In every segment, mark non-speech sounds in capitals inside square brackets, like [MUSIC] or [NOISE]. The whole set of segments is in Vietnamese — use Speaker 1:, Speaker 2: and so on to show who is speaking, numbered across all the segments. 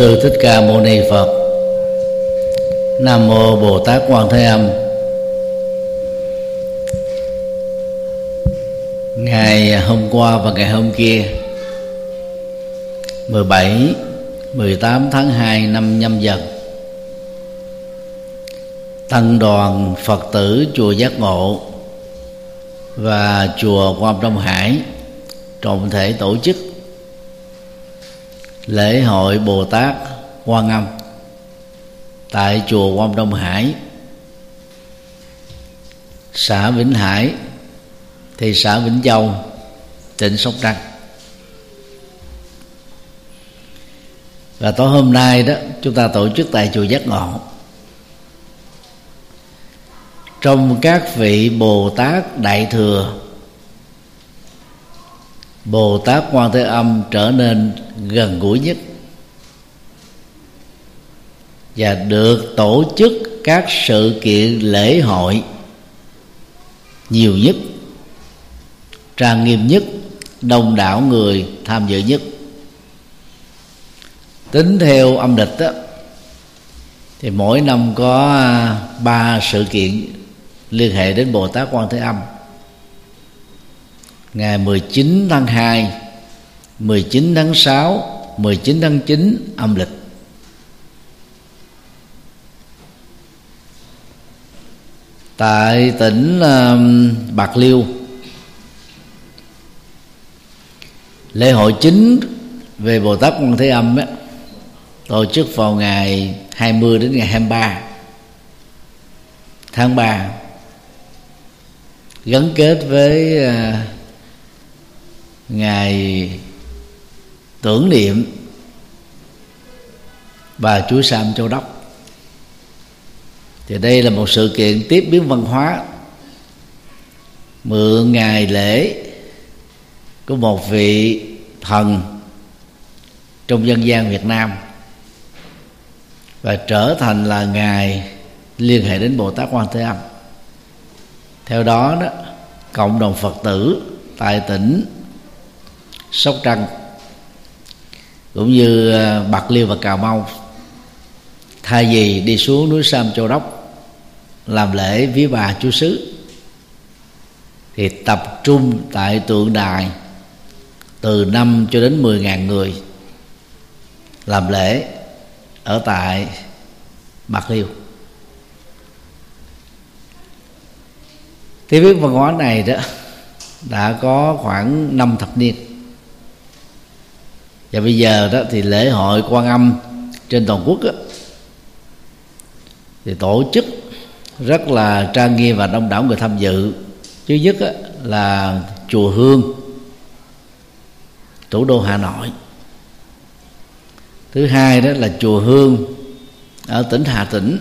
Speaker 1: sư thích ca mâu ni phật. Nam mô bồ tát quan thế âm. Ngày hôm qua và ngày hôm kia 17 18 tháng 2 năm nhâm dần, tăng đoàn Phật tử chùa Giác Ngộ và chùa Quan Đông Hải, trọng thể tổ chức lễ hội Bồ Tát Quan Âm tại chùa Quan Đông Hải. Xã Vĩnh Hải thị xã Vĩnh Châu, tỉnh Sóc Trăng. Và tối hôm nay đó, chúng ta tổ chức tại chùa Giác Ngộ. Trong các vị Bồ Tát Đại Thừa Bồ Tát Quan Thế Âm trở nên gần gũi nhất và được tổ chức các sự kiện lễ hội nhiều nhất trang nghiêm nhất đông đảo người tham dự nhất. Tính theo âm lịch đó, thì mỗi năm có à, ba sự kiện liên hệ đến Bồ Tát Quan Thế Âm ngày 19 tháng 2 19 tháng 6 19 tháng 9 âm lịch. Tại tỉnh Bạc Liêu lễ hội chính về Bồ Tát Quan Thế Âm á, tổ chức vào ngày 20 đến ngày 23 tháng 3 gắn kết với ờ, ngài ngày tưởng niệm bà chúa Sam Châu Đốc. Thì đây là một sự kiện tiếp biến văn hóa. Mượn ngày lễ của một vị thần trong dân gian Việt Nam và trở thành là ngài liên hệ đến Bồ Tát Quan Thế Âm. Theo đó đó, cộng đồng Phật tử tại tỉnh Sóc Trăng, cũng như à, Bạc Liêu và Cà Mau, thay vì đi xuống núi Sam Châu Đốc làm lễ vía bà chúa xứ thì tập trung tại tượng đài từ 5 cho đến 10 ngàn người làm lễ ở tại Bạc Liêu. Thế biết văn hóa này đó đã có khoảng năm thập niên và bây giờ đó thì lễ hội quan âm trên toàn quốc đó, thì tổ chức rất là trang nghiêm và đông đảo người tham dự. Thứ nhất đó, là chùa hương thủ đô hà nội. Thứ hai đó là chùa hương ở tỉnh hà tĩnh.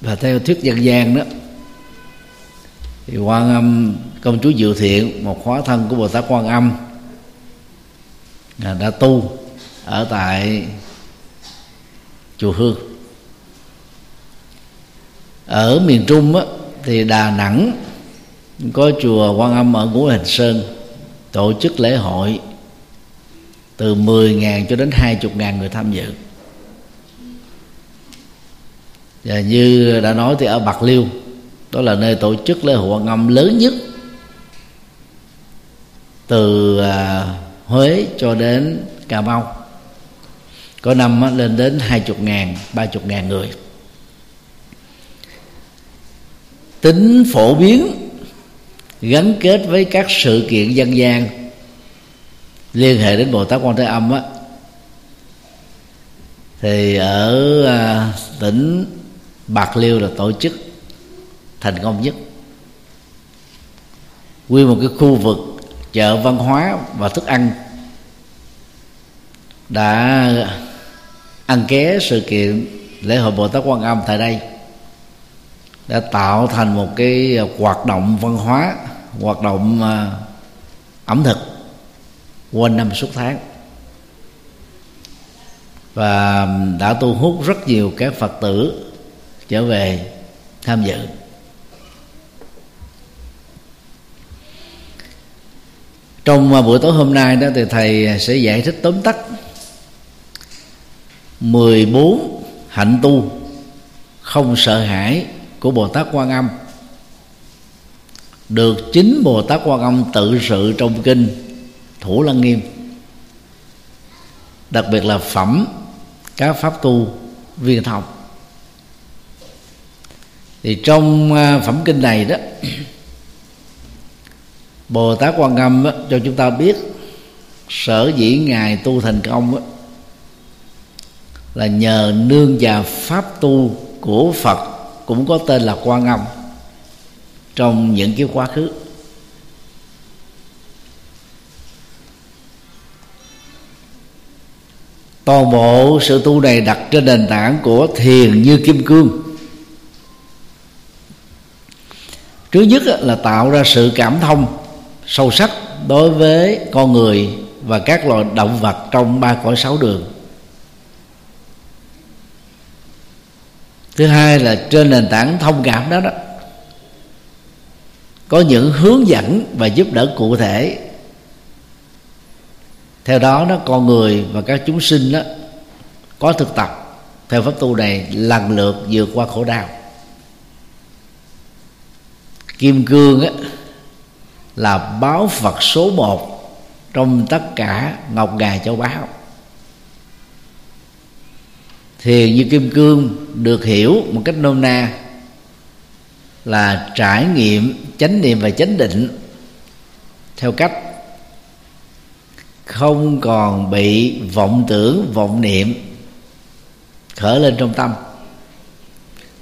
Speaker 1: Và theo thuyết dân gian đó thì quan âm công chúa diệu thiện một hóa thân của bồ tát quan âm đã tu ở tại chùa hương. Ở miền trung á, thì đà nẵng có chùa quan âm ở ngũ hành sơn tổ chức lễ hội từ 10.000 cho đến 20.000 người tham dự. Và như đã nói thì ở bạc liêu đó là nơi tổ chức lễ hội quan âm lớn nhất từ à, huế cho đến cà mau. Có năm lên đến hai chục ngàn ba chục ngàn người. Tính phổ biến gắn kết với các sự kiện dân gian liên hệ đến bồ tát quan thế âm á thì ở à, tỉnh bạc liêu là tổ chức thành công nhất. Quy một cái khu vực chợ văn hóa và thức ăn đã ăn ké sự kiện lễ hội bồ tát quan âm tại đây, đã tạo thành một cái hoạt động văn hóa, hoạt động à, ẩm thực quanh năm suốt tháng. Và đã thu hút rất nhiều các phật tử trở về tham dự. Trong à, buổi tối hôm nay đó thì thầy sẽ giải thích tóm tắt 14 hạnh tu không sợ hãi của Bồ Tát Quan Âm. Được chính Bồ Tát Quan Âm tự sự trong kinh Thủ Lăng Nghiêm. Đặc biệt là phẩm các pháp tu viên thông thì trong à, phẩm kinh này đó Bồ Tát Quan Âm cho chúng ta biết sở dĩ ngài tu thành công là nhờ nương vào pháp tu của Phật, cũng có tên là Quan Âm, trong những cái quá khứ. Toàn bộ sự tu này đặt trên nền tảng của thiền như kim cương. Trước nhất là tạo ra sự cảm thông sâu sắc đối với con người và các loài động vật trong ba cõi sáu đường. Thứ hai là trên nền tảng thông cảm đó đó. Có những hướng dẫn và giúp đỡ cụ thể. Theo đó nó con người và các chúng sinh đó có thực tập theo pháp tu này lần lượt vượt qua khổ đau. Kim cương á, là báo phật số một trong tất cả ngọc ngà châu báu. Thì như kim cương được hiểu một cách nôm na là trải nghiệm, chánh niệm và chánh định theo cách không còn bị vọng tưởng, vọng niệm khởi lên trong tâm,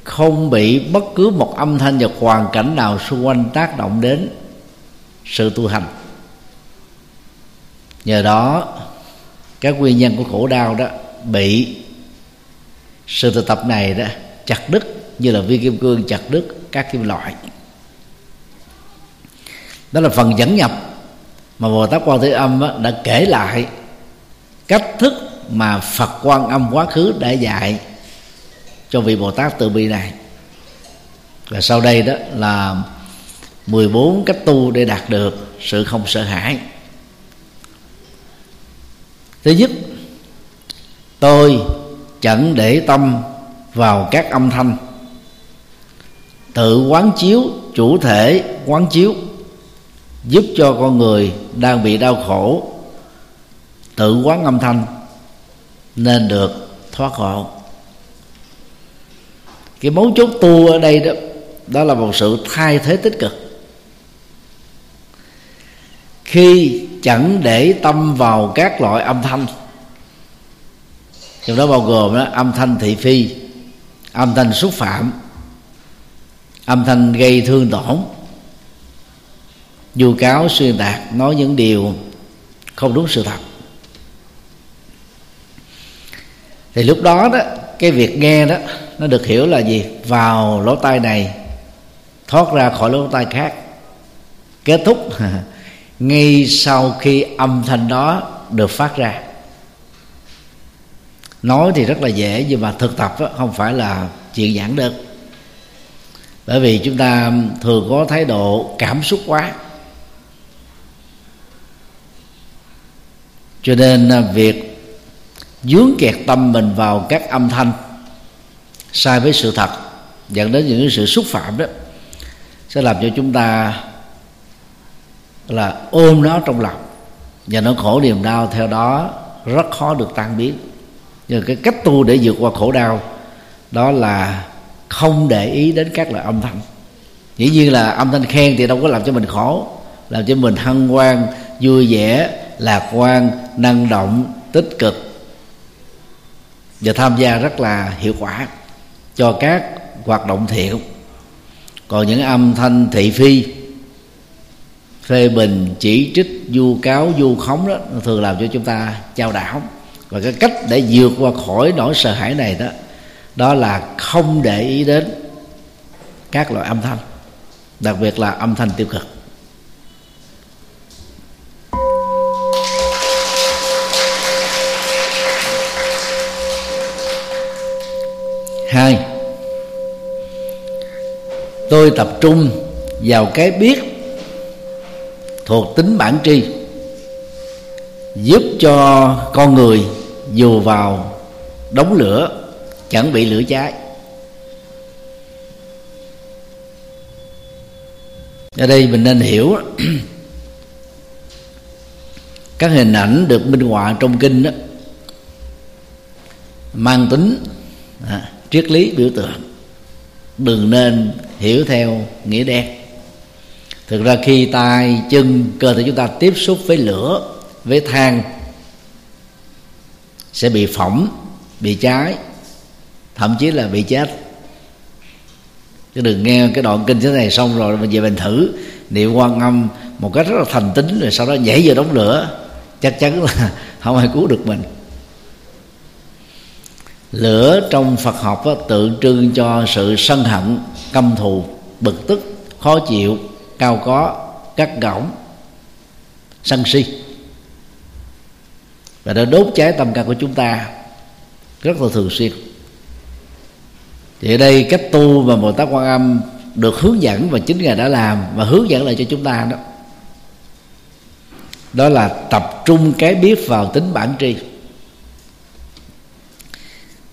Speaker 1: không bị bất cứ một âm thanh và hoàn cảnh nào xung quanh tác động đến sự tu hành. Nhờ đó, các nguyên nhân của khổ đau đó bị sự thực tập này đó chặt đứt, như là viên kim cương chặt đứt các kim loại. Đó là phần dẫn nhập mà bồ tát quan thế âm đã kể lại cách thức mà phật quan âm quá khứ đã dạy cho vị bồ tát từ bi này. Và sau đây đó là 14 cách tu để đạt được sự không sợ hãi. Thứ nhất, tôi chẳng để tâm vào các âm thanh. Tự quán chiếu chủ thể quán chiếu, giúp cho con người đang bị đau khổ tự quán âm thanh nên được thoát khổ cái mấu chốt tu ở đây đó đó là một sự thay thế tích cực khi chẳng để tâm vào các loại âm thanh. Trong đó bao gồm đó, âm thanh thị phi âm thanh xúc phạm âm thanh gây thương tổn. Vu cáo xuyên tạc nói những điều không đúng sự thật. Thì lúc đó đó cái việc nghe đó nó được hiểu là gì? Vào lỗ tai này thoát ra khỏi lỗ tai khác. Kết thúc. [LAUGHS] ngay sau khi âm thanh đó được phát ra. Nói thì rất là dễ, nhưng mà thực tập không phải là chuyện giản đơn. Bởi vì chúng ta thường có thái độ cảm xúc quá. Cho nên à, việc dướng kẹt tâm mình vào các âm thanh sai với sự thật, dẫn đến những sự xúc phạm đó, sẽ làm cho chúng ta là ôm nó trong lòng. Và nó khổ niềm đau theo đó rất khó được tan biến. Nhưng cái cách tu để vượt qua khổ đau, đó là không để ý đến các loại âm thanh. Dĩ nhiên là âm thanh khen thì đâu có làm cho mình khổ, làm cho mình hân hoan, vui vẻ, lạc quan, năng động, tích cực. Và tham gia rất là hiệu quả cho các hoạt động thiện. Còn những âm thanh thị phi phê bình, chỉ trích, vu cáo, vu khống đó thường làm cho chúng ta trao đảo. Và cái cách để vượt qua khỏi nỗi sợ hãi này đó đó là không để ý đến các loại âm thanh, đặc biệt là âm thanh tiêu cực. Hai, tôi tập trung vào cái biết thuộc tính bản tri giúp cho con người dù vào đống lửa chẳng bị lửa cháy. Ở đây mình nên hiểu [CLEARS THROAT] các hình ảnh được minh họa trong kinh đó mang tính à, triết lý biểu tượng đừng nên hiểu theo nghĩa đen thực ra khi tay chân cơ thể chúng ta tiếp xúc với lửa với than sẽ bị phỏng bị cháy thậm chí là bị chết. Chứ đừng nghe cái đoạn kinh thế này xong rồi mình về mình thử. Niệm quan âm một cách rất là thành tính rồi sau đó nhảy vào đống lửa. Chắc chắn là [LAUGHS] không ai cứu được mình. Lửa trong phật học đó, tượng trưng cho sự sân hận căm thù bực tức khó chịu cao có cắt gỏng sân si. Và đã đốt cháy tâm căn của chúng ta rất là thường xuyên. Thì ở đây cách tu và bồ tát quan âm được hướng dẫn và chính ngài đã làm và hướng dẫn lại cho chúng ta đó đó là tập trung cái biết vào tính bản tri.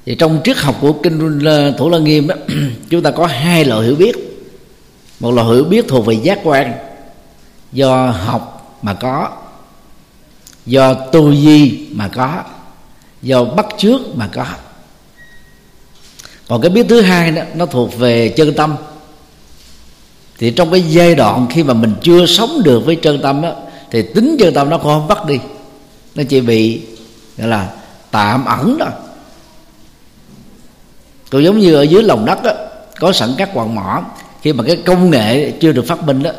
Speaker 1: Thì trong triết học của kinh thủ lăng nghiêm đó, [CLEARS THROAT] chúng ta có hai loại hiểu biết một loại hiểu biết thuộc về giác quan. Do học mà có. Do tu di mà có. Do bắt chước mà có. Còn cái biết thứ hai đó nó thuộc về chân tâm. Thì trong cái giai đoạn khi mà mình chưa sống được với chân tâm đó thì tính chân tâm nó không bắt đi. Nó chỉ bị gọi là tạm ẩn đó. Cũng giống như ở dưới lòng đất đó, có sẵn các quặng mỏ khi mà cái công nghệ chưa được phát minh đó,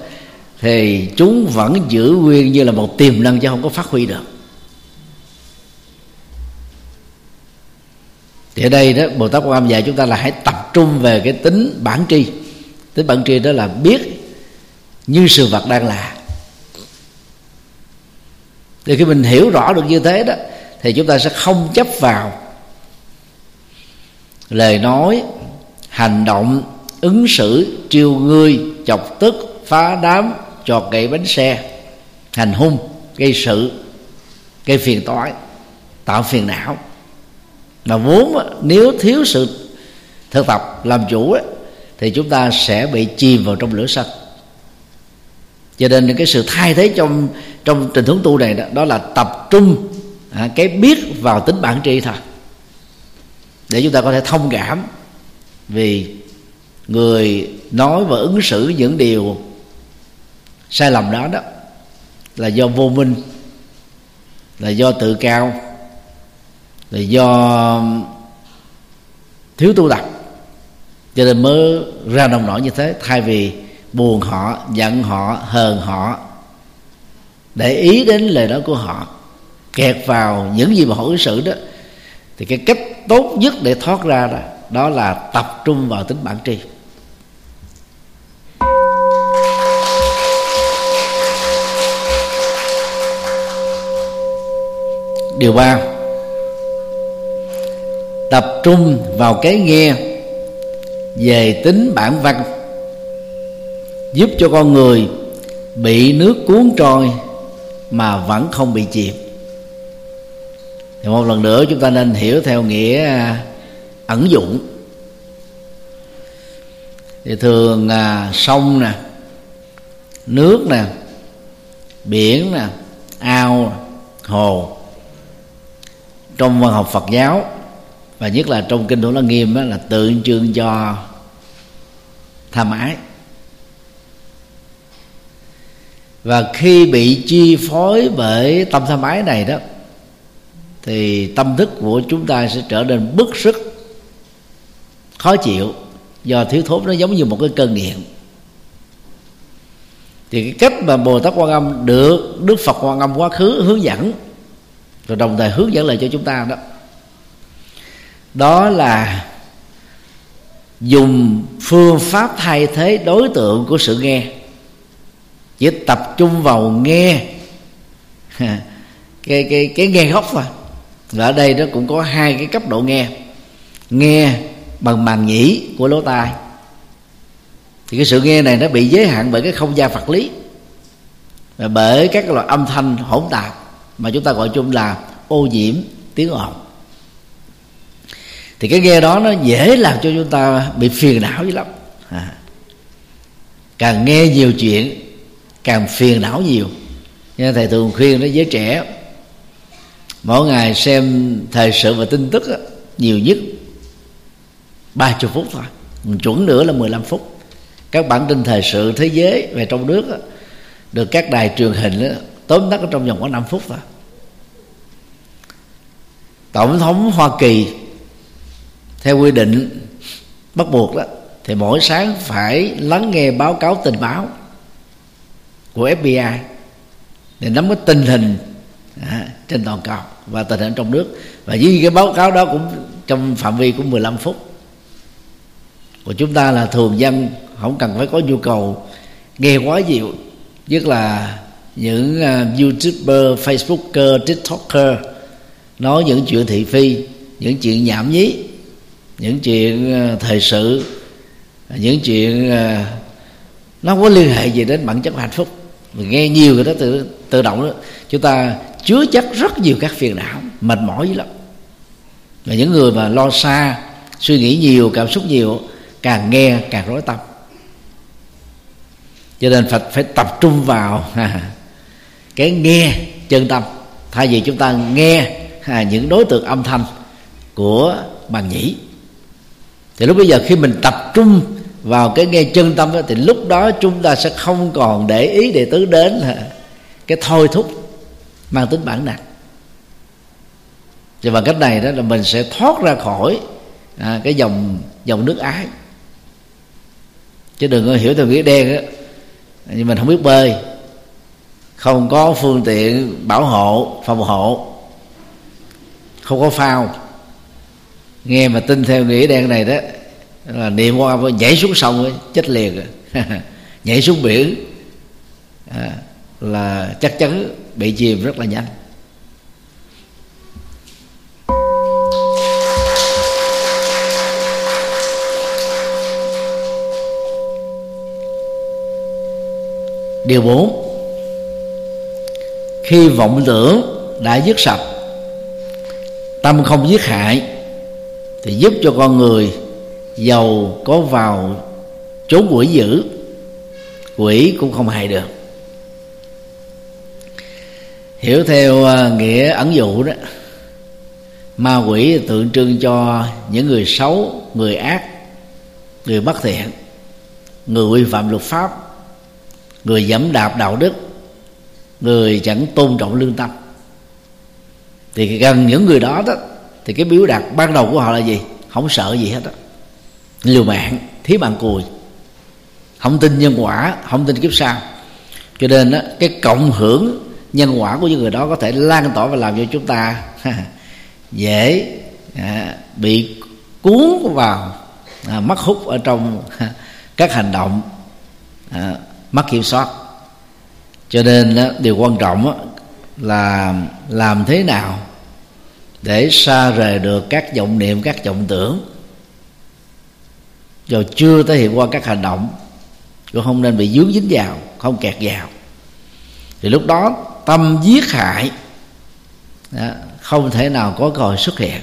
Speaker 1: thì chúng vẫn giữ nguyên như là một tiềm năng chứ không có phát huy được. Thì ở đây đó, bồ tát quan âm dạy chúng ta là hãy tập trung về cái tính bản tri. Tính bản tri đó là biết như sự vật đang là. Thì khi mình hiểu rõ được như thế đó, thì chúng ta sẽ không chấp vào lời nói, hành động ứng xử chiêu ngươi chọc tức phá đám chọt gậy bánh xe. Hành hung gây sự gây phiền toái tạo phiền não. Mà vốn nếu thiếu sự thực tập làm chủ ấy, thì chúng ta sẽ bị chìm vào trong lửa sân cho nên cái sự thay thế trong trong trình huống tu này đó, đó là tập trung à, cái biết vào tính bản tri thôi. Để chúng ta có thể thông cảm vì người nói và ứng xử những điều sai lầm đó đó là do vô minh, là do tự cao, là do thiếu tu tập. Cho nên mới ra nông nổi như thế, thay vì buồn họ, giận họ, hờn họ, để ý đến lời nói của họ, kẹt vào những gì mà họ ứng xử đó, thì cái cách tốt nhất để thoát ra đó đó là tập trung vào tính bản tri. Điều ba. Tập trung vào cái nghe về tính bản văn, giúp cho con người bị nước cuốn trôi mà vẫn không bị chìm. Thì một lần nữa chúng ta nên hiểu theo nghĩa à, ẩn dụng thì thường à, sông nè, nước nè, biển nè, ao hồ trong văn học Phật giáo và nhất là trong kinh Thủ Lăng Nghiêm đó, là tượng trưng cho tham ái. Và khi bị chi phối bởi tâm tham ái này đó thì tâm thức của chúng ta sẽ trở nên bức sức khó chịu do thiếu thốn. Nó giống như một cái cơn nghiện. Thì cái cách mà bồ tát quan âm được đức phật quan âm quá khứ hướng dẫn rồi đồng thời hướng dẫn lại cho chúng ta đó. Đó là dùng phương pháp thay thế đối tượng của sự nghe. Chỉ tập trung vào nghe. [LAUGHS] Cái cái cái nghe gốc thôi. Và ở đây nó cũng có hai cái cấp độ nghe. Nghe bằng màng nhĩ của lỗ tai. Thì cái sự nghe này nó bị giới hạn bởi cái không gian vật lý. Và bởi các loại âm thanh hỗn tạp mà chúng ta gọi chung là ô nhiễm tiếng ồn. Thì cái nghe đó nó dễ làm cho chúng ta bị phiền não dữ lắm. À. càng nghe nhiều chuyện, càng phiền não nhiều. Nên thầy thường khuyên với giới trẻ, mỗi ngày xem thời sự và tin tức nhiều nhất ba chục phút thôi chuẩn nữa là 15 phút. Các bản tin thời sự, thế giới về trong nước được các đài truyền hình tóm tắt trong vòng có 5 phút thôi tổng thống hoa kỳ theo quy định bắt buộc đó thì mỗi sáng phải lắng nghe báo cáo tình báo của FBI để nắm cái tình hình à, trên toàn cầu và tình hình trong nước. Và với cái báo cáo đó cũng trong phạm vi của 15 phút của chúng ta là thường dân không cần phải có nhu cầu nghe quá nhiều nhất là những uh, youtuber facebooker tiktoker nói những chuyện thị phi, những chuyện nhảm nhí, những chuyện ờ, thời sự, những chuyện ờ, nó có liên hệ gì đến bản chất hạnh phúc. Mình nghe nhiều người đó tự tự động đó, chúng ta chứa chấp rất nhiều các phiền não, mệt mỏi lắm. Và những người mà lo xa, suy nghĩ nhiều, cảm xúc nhiều, càng nghe càng rối tâm. Cho nên phải phải tập trung vào [LAUGHS] cái nghe chân tâm. Thay vì chúng ta nghe những đối tượng âm thanh của bằng nhĩ. Thì lúc bây giờ khi mình tập trung vào cái nghe chân tâm đó, thì lúc đó chúng ta sẽ không còn để ý để tứ đến là cái thôi thúc mang tính bản năng. Và bằng cách này đó là mình sẽ thoát ra khỏi à, cái dòng dòng nước ái. Chứ đừng có hiểu theo nghĩa đen á nhưng mình không biết bơi không có phương tiện bảo hộ phòng hộ không có phao. Nghe mà tin theo nghĩa đen này đó là niệm qua nhảy xuống sông ấy, chết liền rồi. [LAUGHS] Nhảy xuống biển. À, là chắc chắn bị chìm rất là nhanh. Điều bốn. Khi vọng tưởng đã dứt sạch tâm không giết hại thì giúp cho con người giàu có vào trốn quỷ dữ. Quỷ cũng không hại được. Hiểu theo à, nghĩa ẩn dụ đó, ma quỷ tượng trưng cho những người xấu, người ác, người bất thiện, người vi phạm luật pháp, người dẫm đạp đạo đức, người chẳng tôn trọng lương tâm thì gần những người đó đó thì cái biểu đạt ban đầu của họ là gì? Không sợ gì hết đó liều mạng thí mạng cùi. Không tin nhân quả không tin kiếp sau. Cho nên đó, cái cộng hưởng nhân quả của những người đó có thể lan tỏa và làm cho chúng ta [LAUGHS] dễ à, bị cuốn vào à, mắc hút ở trong [LAUGHS] các hành động à, mất kiểm soát. Cho nên đó, điều quan trọng đó, là làm thế nào để xa rời được các vọng niệm các vọng tưởng. Rồi chưa thể hiện qua các hành động cũng không nên bị dướng dính vào không kẹt vào. Thì lúc đó tâm giết hại đó, không thể nào có cơ hội xuất hiện.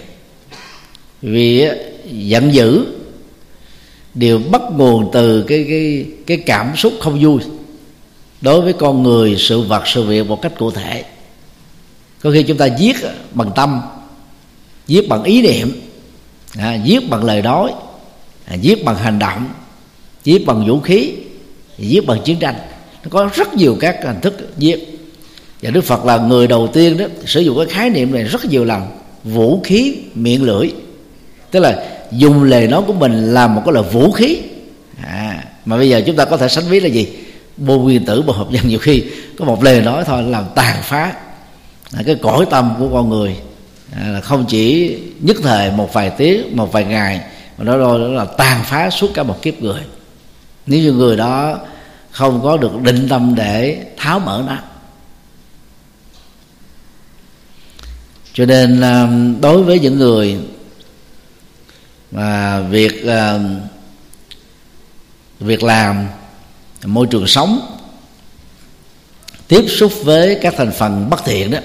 Speaker 1: Vì giận dữ đều bắt nguồn từ cái cái cái cảm xúc không vui đối với con người sự vật sự việc một cách cụ thể có khi chúng ta giết bằng tâm giết bằng ý niệm à, giết bằng lời nói à, giết bằng hành động giết bằng vũ khí giết bằng chiến tranh. Nó có rất nhiều các hình thức giết và đức phật là người đầu tiên đó sử dụng cái khái niệm này rất nhiều lần vũ khí miệng lưỡi. Tức là dùng lời nói của mình làm một cái là vũ khí. À, mà bây giờ chúng ta có thể sánh ví là gì? Bô nguyên tử bô hợp nhân. Nhiều khi có một lời nói thôi làm tàn phá à, cái cõi tâm của con người. À, là không chỉ nhất thời một vài tiếng một vài ngày mà nó đó là tàn phá suốt cả một kiếp người. Nếu như người đó không có được định tâm để tháo mở nó. Cho nên à, đối với những người mà việc à, việc làm môi trường sống tiếp xúc với các thành phần bất thiện đó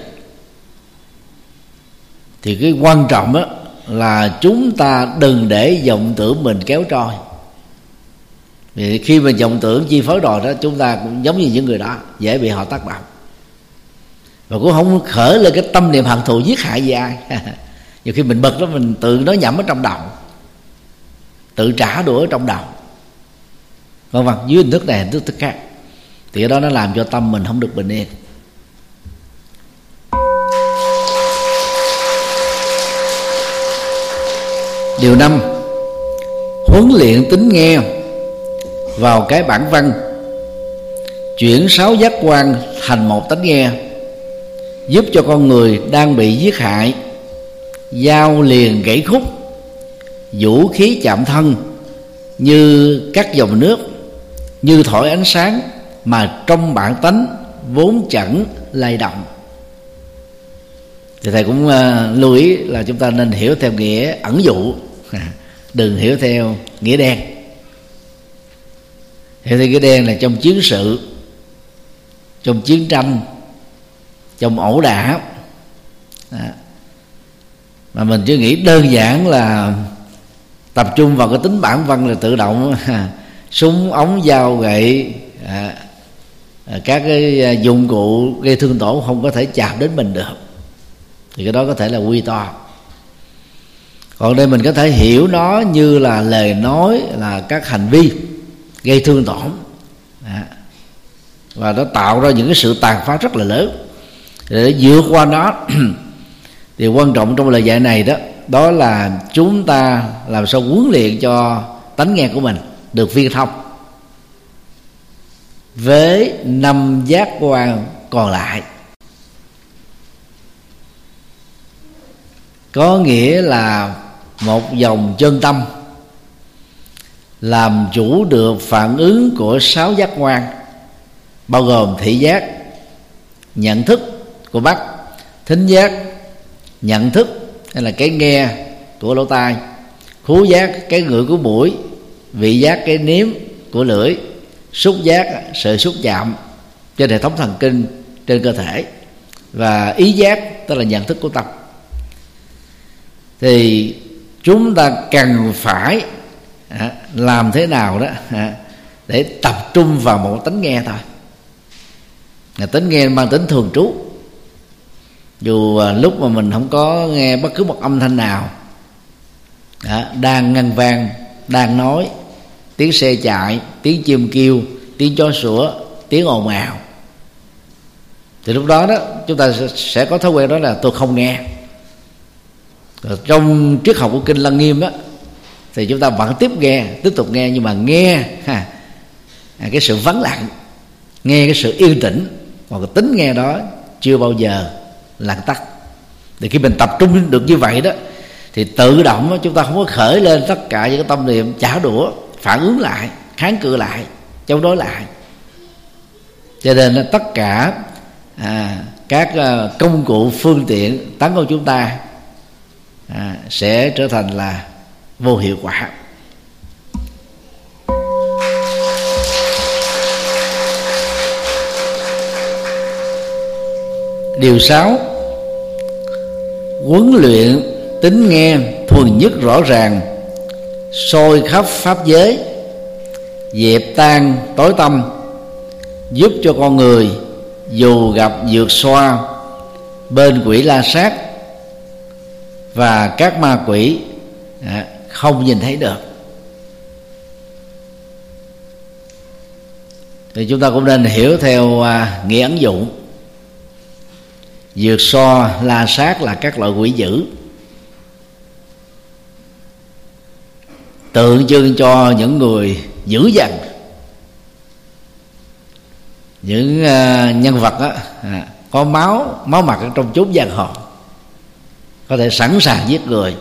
Speaker 1: thì cái quan trọng đó là chúng ta đừng để vọng tưởng mình kéo trôi. Vì khi mà vọng tưởng chi phối đòi đó, chúng ta cũng giống như những người đó, dễ bị họ tác động. Và cũng không khởi lên cái tâm niệm hận thù giết hại gì ai. [LAUGHS] Nhiều khi mình bật đó, mình tự nói nhẩm ở trong đầu. Tự trả đũa ở trong đầu. Vân vân, dưới hình thức này, hình thức thức khác. Thì cái đó nó làm cho tâm mình không được bình yên. Điều năm, huấn luyện tính nghe vào cái bản văn. Chuyển sáu giác quan thành một tánh nghe, giúp cho con người đang bị giết hại, giao liền gãy khúc, vũ khí chạm thân như các dòng nước, như thổi ánh sáng mà trong bản tánh vốn chẳng lay động thì thầy cũng uh, lưu ý là chúng ta nên hiểu theo nghĩa ẩn dụ. [LAUGHS] Đừng hiểu theo nghĩa đen. Hiểu theo nghĩa đen là trong chiến sự trong chiến tranh trong ẩu đả. Đó. mà mình chưa nghĩ đơn giản là tập trung vào cái tính bản văn là tự động [LAUGHS] súng ống dao gậy à, à, các cái à, dụng cụ gây thương tổn không có thể chạm đến mình được thì cái đó có thể là quy to. Còn đây mình có thể hiểu nó như là lời nói là các hành vi gây thương tổn. À, và nó tạo ra những cái sự tàn phá rất là lớn. Để vượt qua nó [CLEARS THROAT] thì quan trọng trong lời dạy này đó đó là chúng ta làm sao huấn luyện cho tánh nghe của mình được viên thông. Với năm giác quan còn lại. Có nghĩa là một dòng chân tâm, làm chủ được phản ứng của sáu giác quan, bao gồm thị giác, nhận thức của mắt thính giác, nhận thức hay là cái nghe của lỗ tai, khú giác cái ngửi của mũi, vị giác cái nếm của lưỡi, xúc giác sự xúc chạm trên hệ thống thần kinh trên cơ thể và ý giác, tức là nhận thức của tâm thì chúng ta cần phải à, làm thế nào đó à, để tập trung vào một tính nghe thôi. Là tính nghe mang tính thường trú. Dù à, lúc mà mình không có nghe bất cứ một âm thanh nào à, đang ngân vang đang nói tiếng xe chạy tiếng chim kêu tiếng chó sủa tiếng ồn ào thì lúc đó đó chúng ta sẽ có thói quen đó là tôi không nghe. Rồi trong triết học của kinh lăng nghiêm đó thì chúng ta vẫn tiếp nghe tiếp tục nghe nhưng mà nghe ha à, cái sự vắng lặng nghe cái sự yên tĩnh còn cái tính nghe đó chưa bao giờ lặng tắt. Thì khi mình tập trung được như vậy đó thì tự động đó, chúng ta không có khởi lên tất cả những cái tâm niệm trả đũa phản ứng lại kháng cự lại chống đối lại. Cho nên là tất cả à, các à, công cụ phương tiện tấn công chúng ta à, sẽ trở thành là vô hiệu quả. Điều sáu huấn luyện tính nghe thuần nhất rõ ràng sôi khắp pháp giới dẹp tan tối tâm giúp cho con người dù gặp vượt xoa bên quỷ la sát và các ma quỷ à, không nhìn thấy được. Thì chúng ta cũng nên hiểu theo à, nghĩa ứng dụng. Vượt so la sát là các loại quỷ dữ. Tượng trưng cho những người dữ dằn. Những à, nhân vật đó, có máu máu mặt ở trong chốn giang hồ có thể sẵn sàng giết người.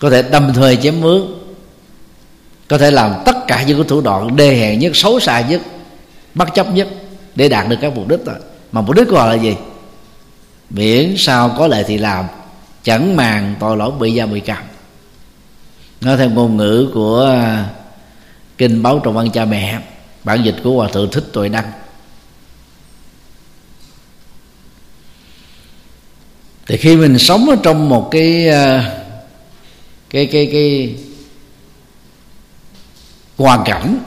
Speaker 1: Có thể đâm thuê chém mướn. Có thể làm tất cả những cái thủ đoạn đê hèn nhất, xấu xa nhất, bất chấp nhất để đạt được các mục đích đó. mà mục đích của họ là gì? Miễn sao có lệ thì làm, chẳng màng tội lỗi bị giam bị cầm nói theo ngôn ngữ của à, kinh báo trọng văn cha mẹ, bản dịch của hòa thượng thích tuệ đăng thì khi mình sống ở trong một cái ờ, cái cái cái hoàn cảnh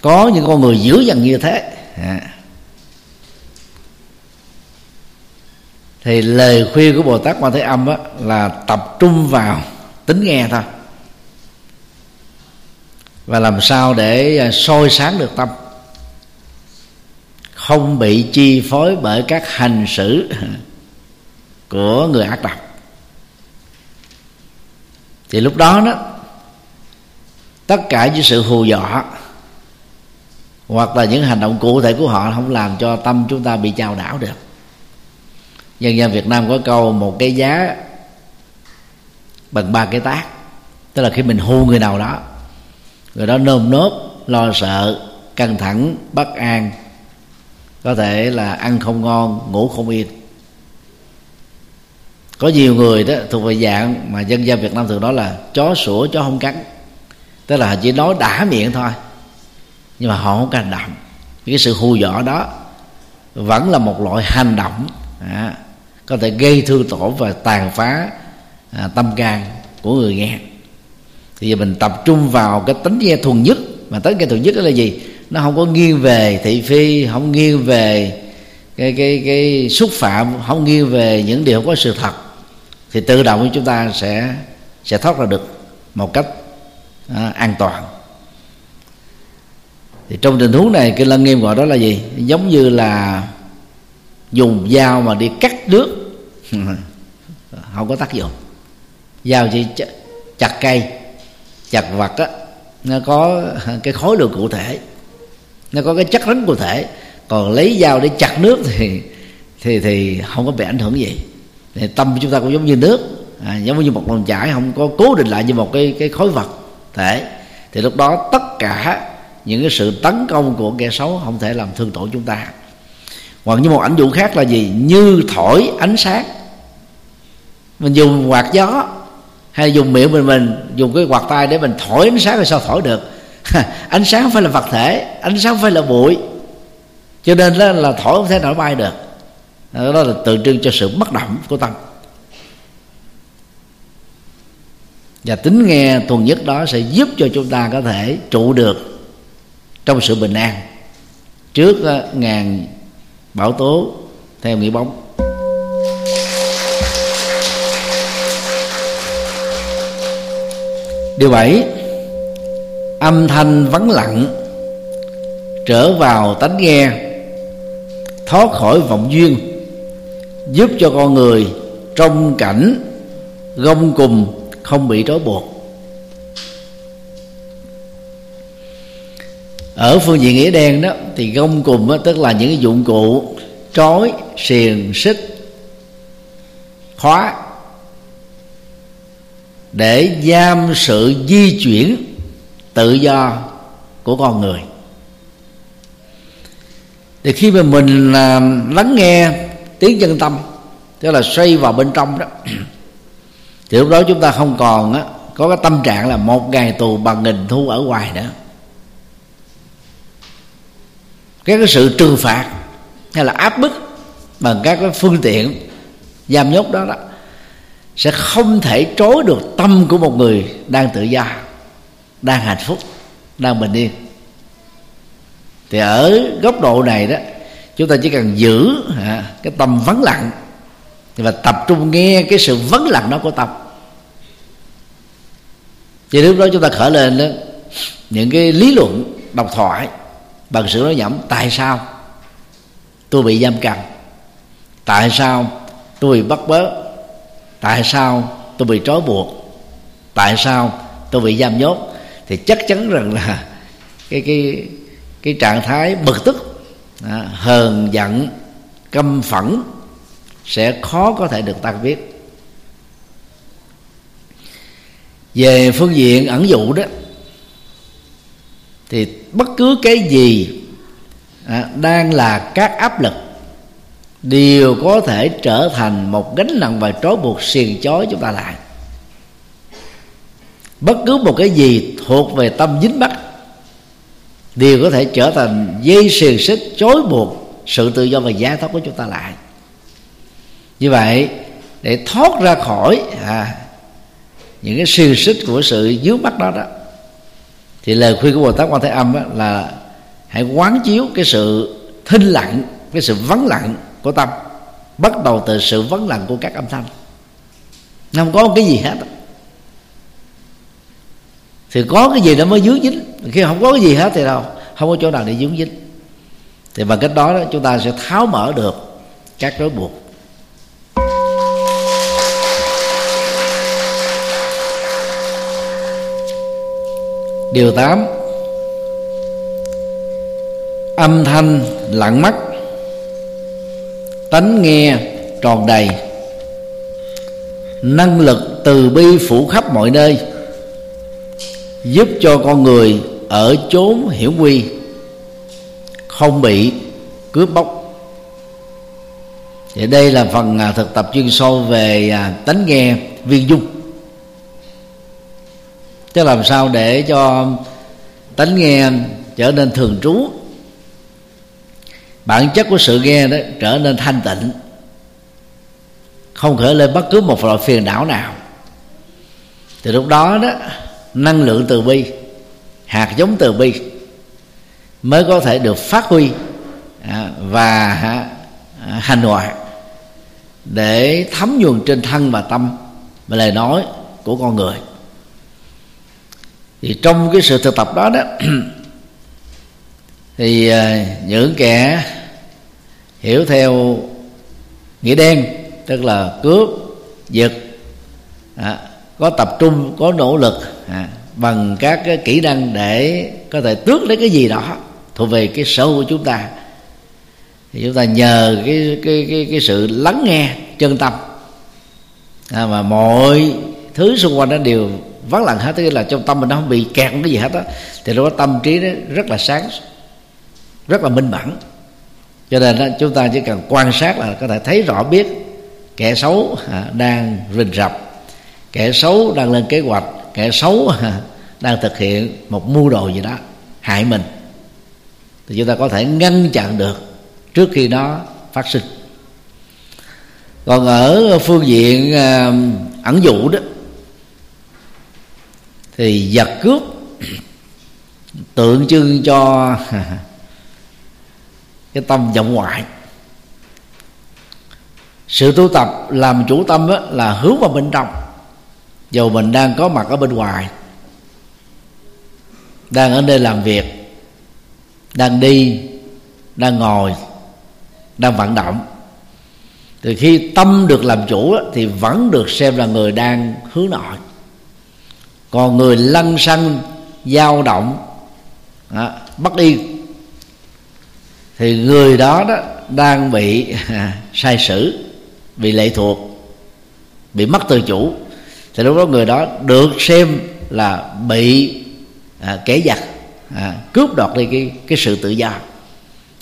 Speaker 1: có những con người dữ dằn như thế à. thì lời khuyên của bồ tát quan thế âm á, là tập trung vào tính nghe thôi và làm sao để ờ, soi sáng được tâm không bị chi phối bởi các hành xử [LAUGHS] của người ác độc thì lúc đó đó, tất cả những sự hù dọa hoặc là những hành động cụ thể của họ không làm cho tâm chúng ta bị chao đảo được. Dân gian việt nam có câu một cái giá bằng ba cái tác. Tức là khi mình hù người nào đó, người đó nơm nớp, lo sợ, căng thẳng, bất an, có thể là ăn không ngon, ngủ không yên có nhiều người đó thuộc về dạng mà dân gian việt nam thường nói là chó sủa chó không cắn. Tức là chỉ nói đã miệng thôi nhưng mà họ không có hành động cái sự hù dọa đó vẫn là một loại hành động à, có thể gây thương tổn và tàn phá à, tâm can của người nghe. Thì giờ mình tập trung vào cái tính nghe thuần nhất. Mà tính nghe thuần nhất đó là gì? Nó không có nghiêng về thị phi không nghiêng về cái cái cái xúc phạm không nghiêng về những điều không có sự thật thì tự động chúng ta sẽ sẽ thoát ra được một cách à, an toàn. Thì trong tình huống này kinh lăng nghiêm gọi đó là gì? Giống như là dùng dao mà đi cắt nước. [LAUGHS] Không có tác dụng. Dao chỉ chặt cây chặt vật á nó có [LAUGHS] cái khối lượng cụ thể. Nó có cái chất rắn cụ thể. Còn lấy dao để chặt nước thì thì thì không có bị ảnh hưởng gì thì tâm chúng ta cũng giống như nước. À, giống như một lòng chảy không có cố định lại như một cái cái khối vật thể. Thì lúc đó tất cả những cái sự tấn công của kẻ xấu không thể làm thương tổn chúng ta. Hoặc như một ảnh dụ khác là gì? Như thổi ánh sáng. Mình dùng quạt gió hay dùng miệng mình mình dùng cái quạt tay để mình thổi ánh sáng thì sao thổi được? [LAUGHS] Ánh sáng phải là vật thể ánh sáng phải là bụi. Cho nên đó là thổi không thể nào bay được đó là tượng trưng cho sự bất động của tâm. Và tính nghe thuần nhất đó sẽ giúp cho chúng ta có thể trụ được trong sự bình an trước ờ, ngàn bão tố theo nghĩa bóng. Điều bảy, âm thanh vắng lặng trở vào tánh nghe, thoát khỏi vọng duyên giúp cho con người trong cảnh gông cùng không bị trói buộc. Ở phương diện nghĩa đen đó thì gông cùng đó, tức là những cái dụng cụ trói xiềng xích khóa để giam sự di chuyển tự do của con người. Thì khi mà mình là lắng nghe tiếng chân tâm tức là xoay vào bên trong đó. [CLEARS THROAT] Thì lúc đó chúng ta không còn á, có cái tâm trạng là một ngày tù bằng nghìn thu ở ngoài nữa. Cái, cái sự trừng phạt hay là áp bức bằng các cái phương tiện giam nhốt đó đó sẽ không thể trối được tâm của một người đang tự do đang hạnh phúc đang bình yên. Thì ở góc độ này đó chúng ta chỉ cần giữ à, cái tâm vắng lặng và tập trung nghe cái sự vắng lặng đó của tâm. Thì lúc đó chúng ta khởi lên đó những cái lý luận độc thoại bằng sự nói nhẩm tại sao tôi bị giam cầm? Tại sao tôi bị bắt bớ? Tại sao tôi bị trói buộc? Tại sao tôi bị giam nhốt? Thì chắc chắn rằng là [LAUGHS] cái cái cái trạng thái bực tức à, hờn giận căm phẫn sẽ khó có thể được tan biết về phương diện ẩn dụ đó thì bất cứ cái gì à, đang là các áp lực đều có thể trở thành một gánh nặng và trói buộc xiềng chói chúng ta lại. Bất cứ một cái gì thuộc về tâm dính mắc đều có thể trở thành dây xiềng xích chối buộc sự tự do và giải thoát của chúng ta lại. Như vậy để thoát ra khỏi à, những cái xiềng xích của sự dướng mắt đó đó thì lời khuyên của bồ tát quan thế âm là hãy quán chiếu cái sự thinh lặng cái sự vắng lặng của tâm bắt đầu từ sự vắng lặng của các âm thanh. Nó không có một cái gì hết thì có cái gì nó mới dướng dính. Khi không có cái gì hết thì đâu không có chỗ nào để dướng dính. Thì bằng cách đó, đó chúng ta sẽ tháo mở được các rối buộc. Điều 8 âm thanh lặng mắt. Tánh nghe tròn đầy. Năng lực từ bi phủ khắp mọi nơi giúp cho con người ở chốn hiểm nguy, không bị cướp bóc. Thì đây là phần à, thực tập chuyên sâu về à, tánh nghe viên dung. Chứ làm sao để cho tánh nghe trở nên thường trú? Bản chất của sự nghe đó trở nên thanh tịnh, không khởi lên bất cứ một loại phiền não nào. Thì lúc đó đó năng lượng từ bi hạt giống từ bi mới có thể được phát huy à, và à, hành hoạt để thấm nhuần trên thân và tâm và lời nói của con người. Thì trong cái sự thực tập đó đó thì à, những kẻ hiểu theo nghĩa đen tức là cướp giật à, có tập trung có nỗ lực à, bằng các cái kỹ năng để có thể tước lấy cái gì đó thuộc về cái sở của chúng ta. Thì chúng ta nhờ cái cái cái cái sự lắng nghe chân tâm. À, mà mọi thứ xung quanh nó đều vắng lặng hết tức là trong tâm mình nó không bị kẹt cái gì hết á thì lúc đó tâm trí nó rất là sáng rất là minh mẫn. Cho nên đó, chúng ta chỉ cần quan sát là có thể thấy rõ biết kẻ xấu à, đang rình rập kẻ xấu đang lên kế hoạch kẻ xấu [LAUGHS] đang thực hiện một mưu đồ gì đó hại mình, thì chúng ta có thể ngăn chặn được trước khi nó phát sinh. Còn ở phương diện à, ẩn dụ đó, thì giật cướp [CLEARS THROAT] tượng trưng cho, [LAUGHS] cái tâm vọng ngoại. Sự tu tập làm chủ tâm là hướng vào bên trong dù mình đang có mặt ở bên ngoài đang ở nơi làm việc đang đi đang ngồi đang vận động từ khi tâm được làm chủ thì vẫn được xem là người đang hướng nội. Còn người lăn xăng dao động đó, bất yên thì người đó đó đang bị [LAUGHS] sai sử bị lệ thuộc bị mất tự chủ thì lúc đó người đó được xem là bị à, kẻ giặc à, cướp đoạt đi cái cái sự tự do.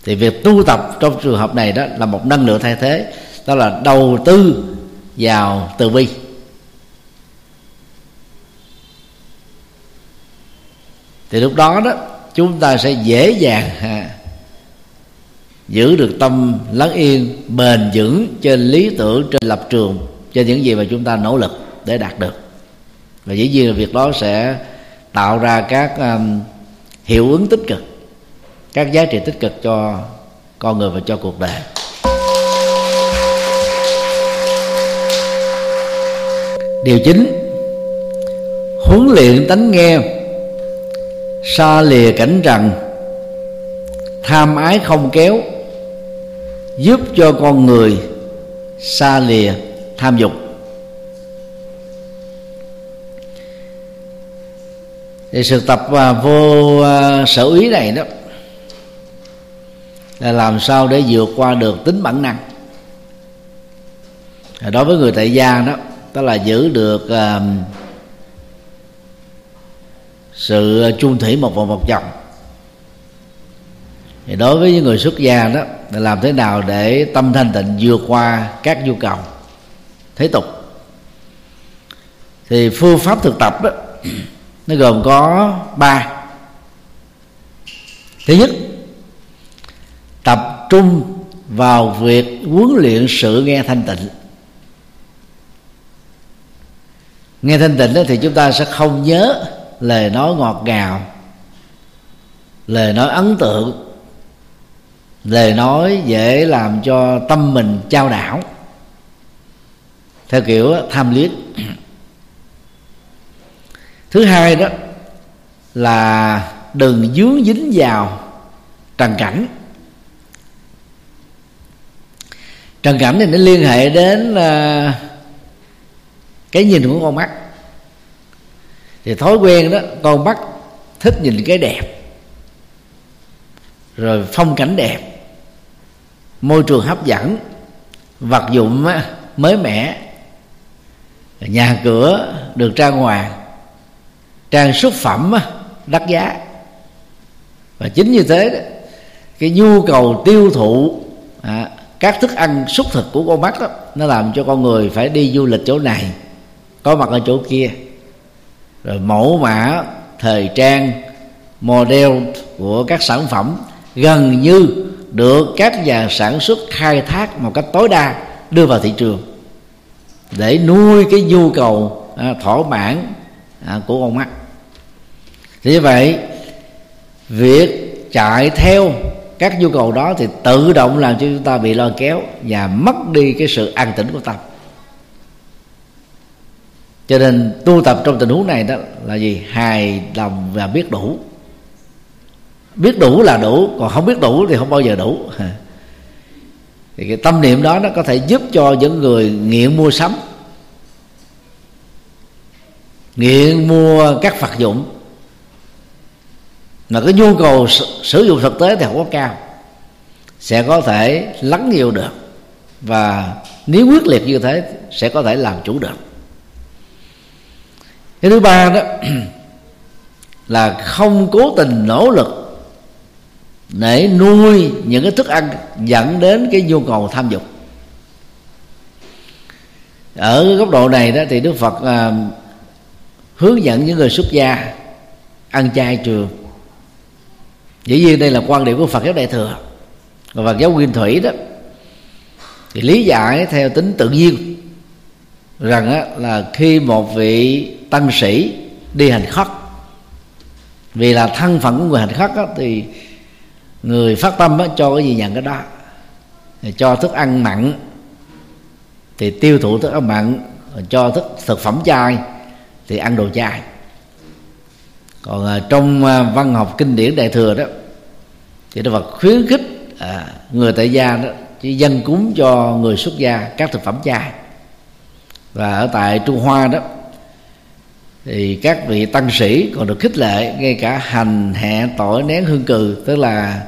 Speaker 1: Thì việc tu tập trong trường hợp này đó là một năng lượng thay thế đó là đầu tư vào từ bi. Thì lúc đó đó chúng ta sẽ dễ dàng à, giữ được tâm lắng yên bền vững trên lý tưởng trên lập trường trên những gì mà chúng ta nỗ lực để đạt được. Và dĩ nhiên là việc đó sẽ tạo ra các um, hiệu ứng tích cực các giá trị tích cực cho con người và cho cuộc đời. Điều chính huấn luyện tánh nghe xa lìa cảnh trần tham ái không kéo giúp cho con người xa lìa tham dục. Thì sự tập và vô à, sở ý này đó là làm sao để vượt qua được tính bản năng. À, đối với người tại gia đó đó là giữ được uh, sự chung thủy một vòng một chồng thì đối với những người xuất gia đó là làm thế nào để tâm thanh tịnh vượt qua các nhu cầu thế tục. Thì phương pháp thực tập đó nó gồm có ba. Thứ nhất, tập trung vào việc huấn luyện sự nghe thanh tịnh. Nghe thanh tịnh đó thì chúng ta sẽ không nhớ lời nói ngọt ngào, lời nói ấn tượng, lời nói dễ làm cho tâm mình trao đảo. Theo kiểu tham liếc thứ hai đó là đừng dướng dính vào trần cảnh. Trần cảnh thì nó liên hệ đến uh, cái nhìn của con mắt. Thì thói quen đó con mắt thích nhìn cái đẹp rồi phong cảnh đẹp môi trường hấp dẫn vật dụng mới mẻ. Nhà cửa được trang hoàng trang xuất phẩm đắt giá. Và chính như thế đó, cái nhu cầu tiêu thụ à, các thức ăn xúc thực của con mắt đó, nó làm cho con người phải đi du lịch chỗ này có mặt ở chỗ kia. Rồi mẫu mã thời trang model của các sản phẩm gần như được các nhà sản xuất khai thác một cách tối đa đưa vào thị trường để nuôi cái nhu cầu à, thỏa mãn à, của con mắt thì vậy, việc chạy theo các nhu cầu đó thì tự động làm cho chúng ta bị lôi kéo và mất đi cái sự an tĩnh của tâm. Cho nên tu tập trong tình huống này đó là gì? Hài lòng và biết đủ. Biết đủ là đủ, còn không biết đủ thì không bao giờ đủ. [LAUGHS] Thì cái tâm niệm đó nó có thể giúp cho những người nghiện mua sắm, nghiện mua các vật dụng mà cái nhu cầu sử dụng thực tế thì không có cao. Sẽ có thể lắng nhiều được. Và nếu quyết liệt như thế sẽ có thể làm chủ được. Cái thứ ba đó [CLEARS THROAT] là không cố tình nỗ lực để nuôi những cái thức ăn dẫn đến cái nhu cầu tham dục. Ở góc độ này đó thì đức phật à, hướng dẫn những người xuất gia ăn chay trường dĩ nhiên đây là quan điểm của phật giáo đại thừa. Và phật giáo nguyên thủy đó thì lý giải theo tính tự nhiên rằng á, là khi một vị tăng sĩ đi hành khất vì là thân phận của người hành khất á, thì người phát tâm á, cho cái gì nhận cái đó. Cho thức ăn mặn thì tiêu thụ thức ăn mặn cho thức thực phẩm chay thì ăn đồ chay. Còn à, trong à, văn học kinh điển đại thừa đó thì Đức Phật khuyến khích à, người tại gia đó chỉ dân cúng cho người xuất gia các thực phẩm chay. Và ở tại Trung Hoa đó thì các vị tăng sĩ còn được khích lệ ngay cả hành hẹ tỏi nén hương cừ tức là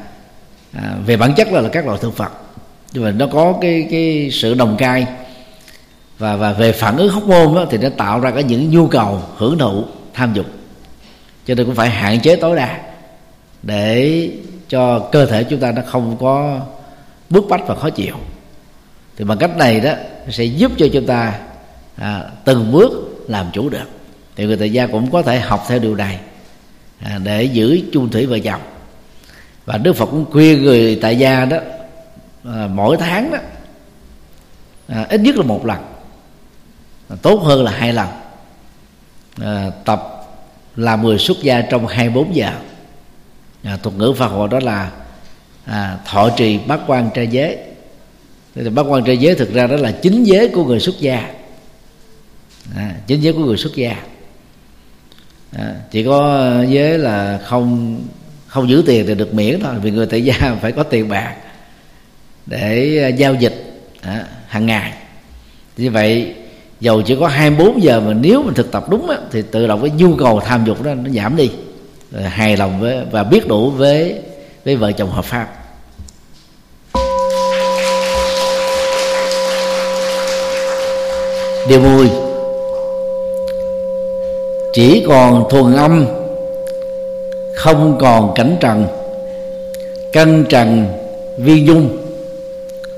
Speaker 1: à, về bản chất là, là các loại thực vật nhưng mà nó có cái cái sự đồng cai và và về phản ứng hóc môn đó, thì nó tạo ra cái những nhu cầu hưởng thụ tham dục. Cho nên cũng phải hạn chế tối đa để cho cơ thể chúng ta nó không có bức bách và khó chịu. Thì bằng cách này đó sẽ giúp cho chúng ta à, từng bước làm chủ được. Thì người tại gia cũng có thể học theo điều này à, để giữ chung thủy vợ chồng. Và đức phật cũng khuyên người tại gia đó à, mỗi tháng đó à, ít nhất là một lần à, tốt hơn là hai lần à, tập làm người xuất gia trong 24 giờ à, thuật ngữ phật hội đó là à, thọ trì bát quan trai giới. Thì bát quan trai giới thực ra đó là chính giới của người xuất gia. À, chính giới của người xuất gia. À, chỉ có giới là không không giữ tiền thì được miễn thôi vì người tại gia [LAUGHS] phải có tiền bạc để giao dịch à, hàng ngày. Như vậy dầu chỉ có 24 giờ mà nếu mình thực tập đúng á, thì tự động cái nhu cầu tham dục đó nó giảm đi. Ờ, hài lòng với và biết đủ với với vợ chồng hợp pháp. Điều mùi chỉ còn thuần âm, không còn cảnh trần. Căn trần viên dung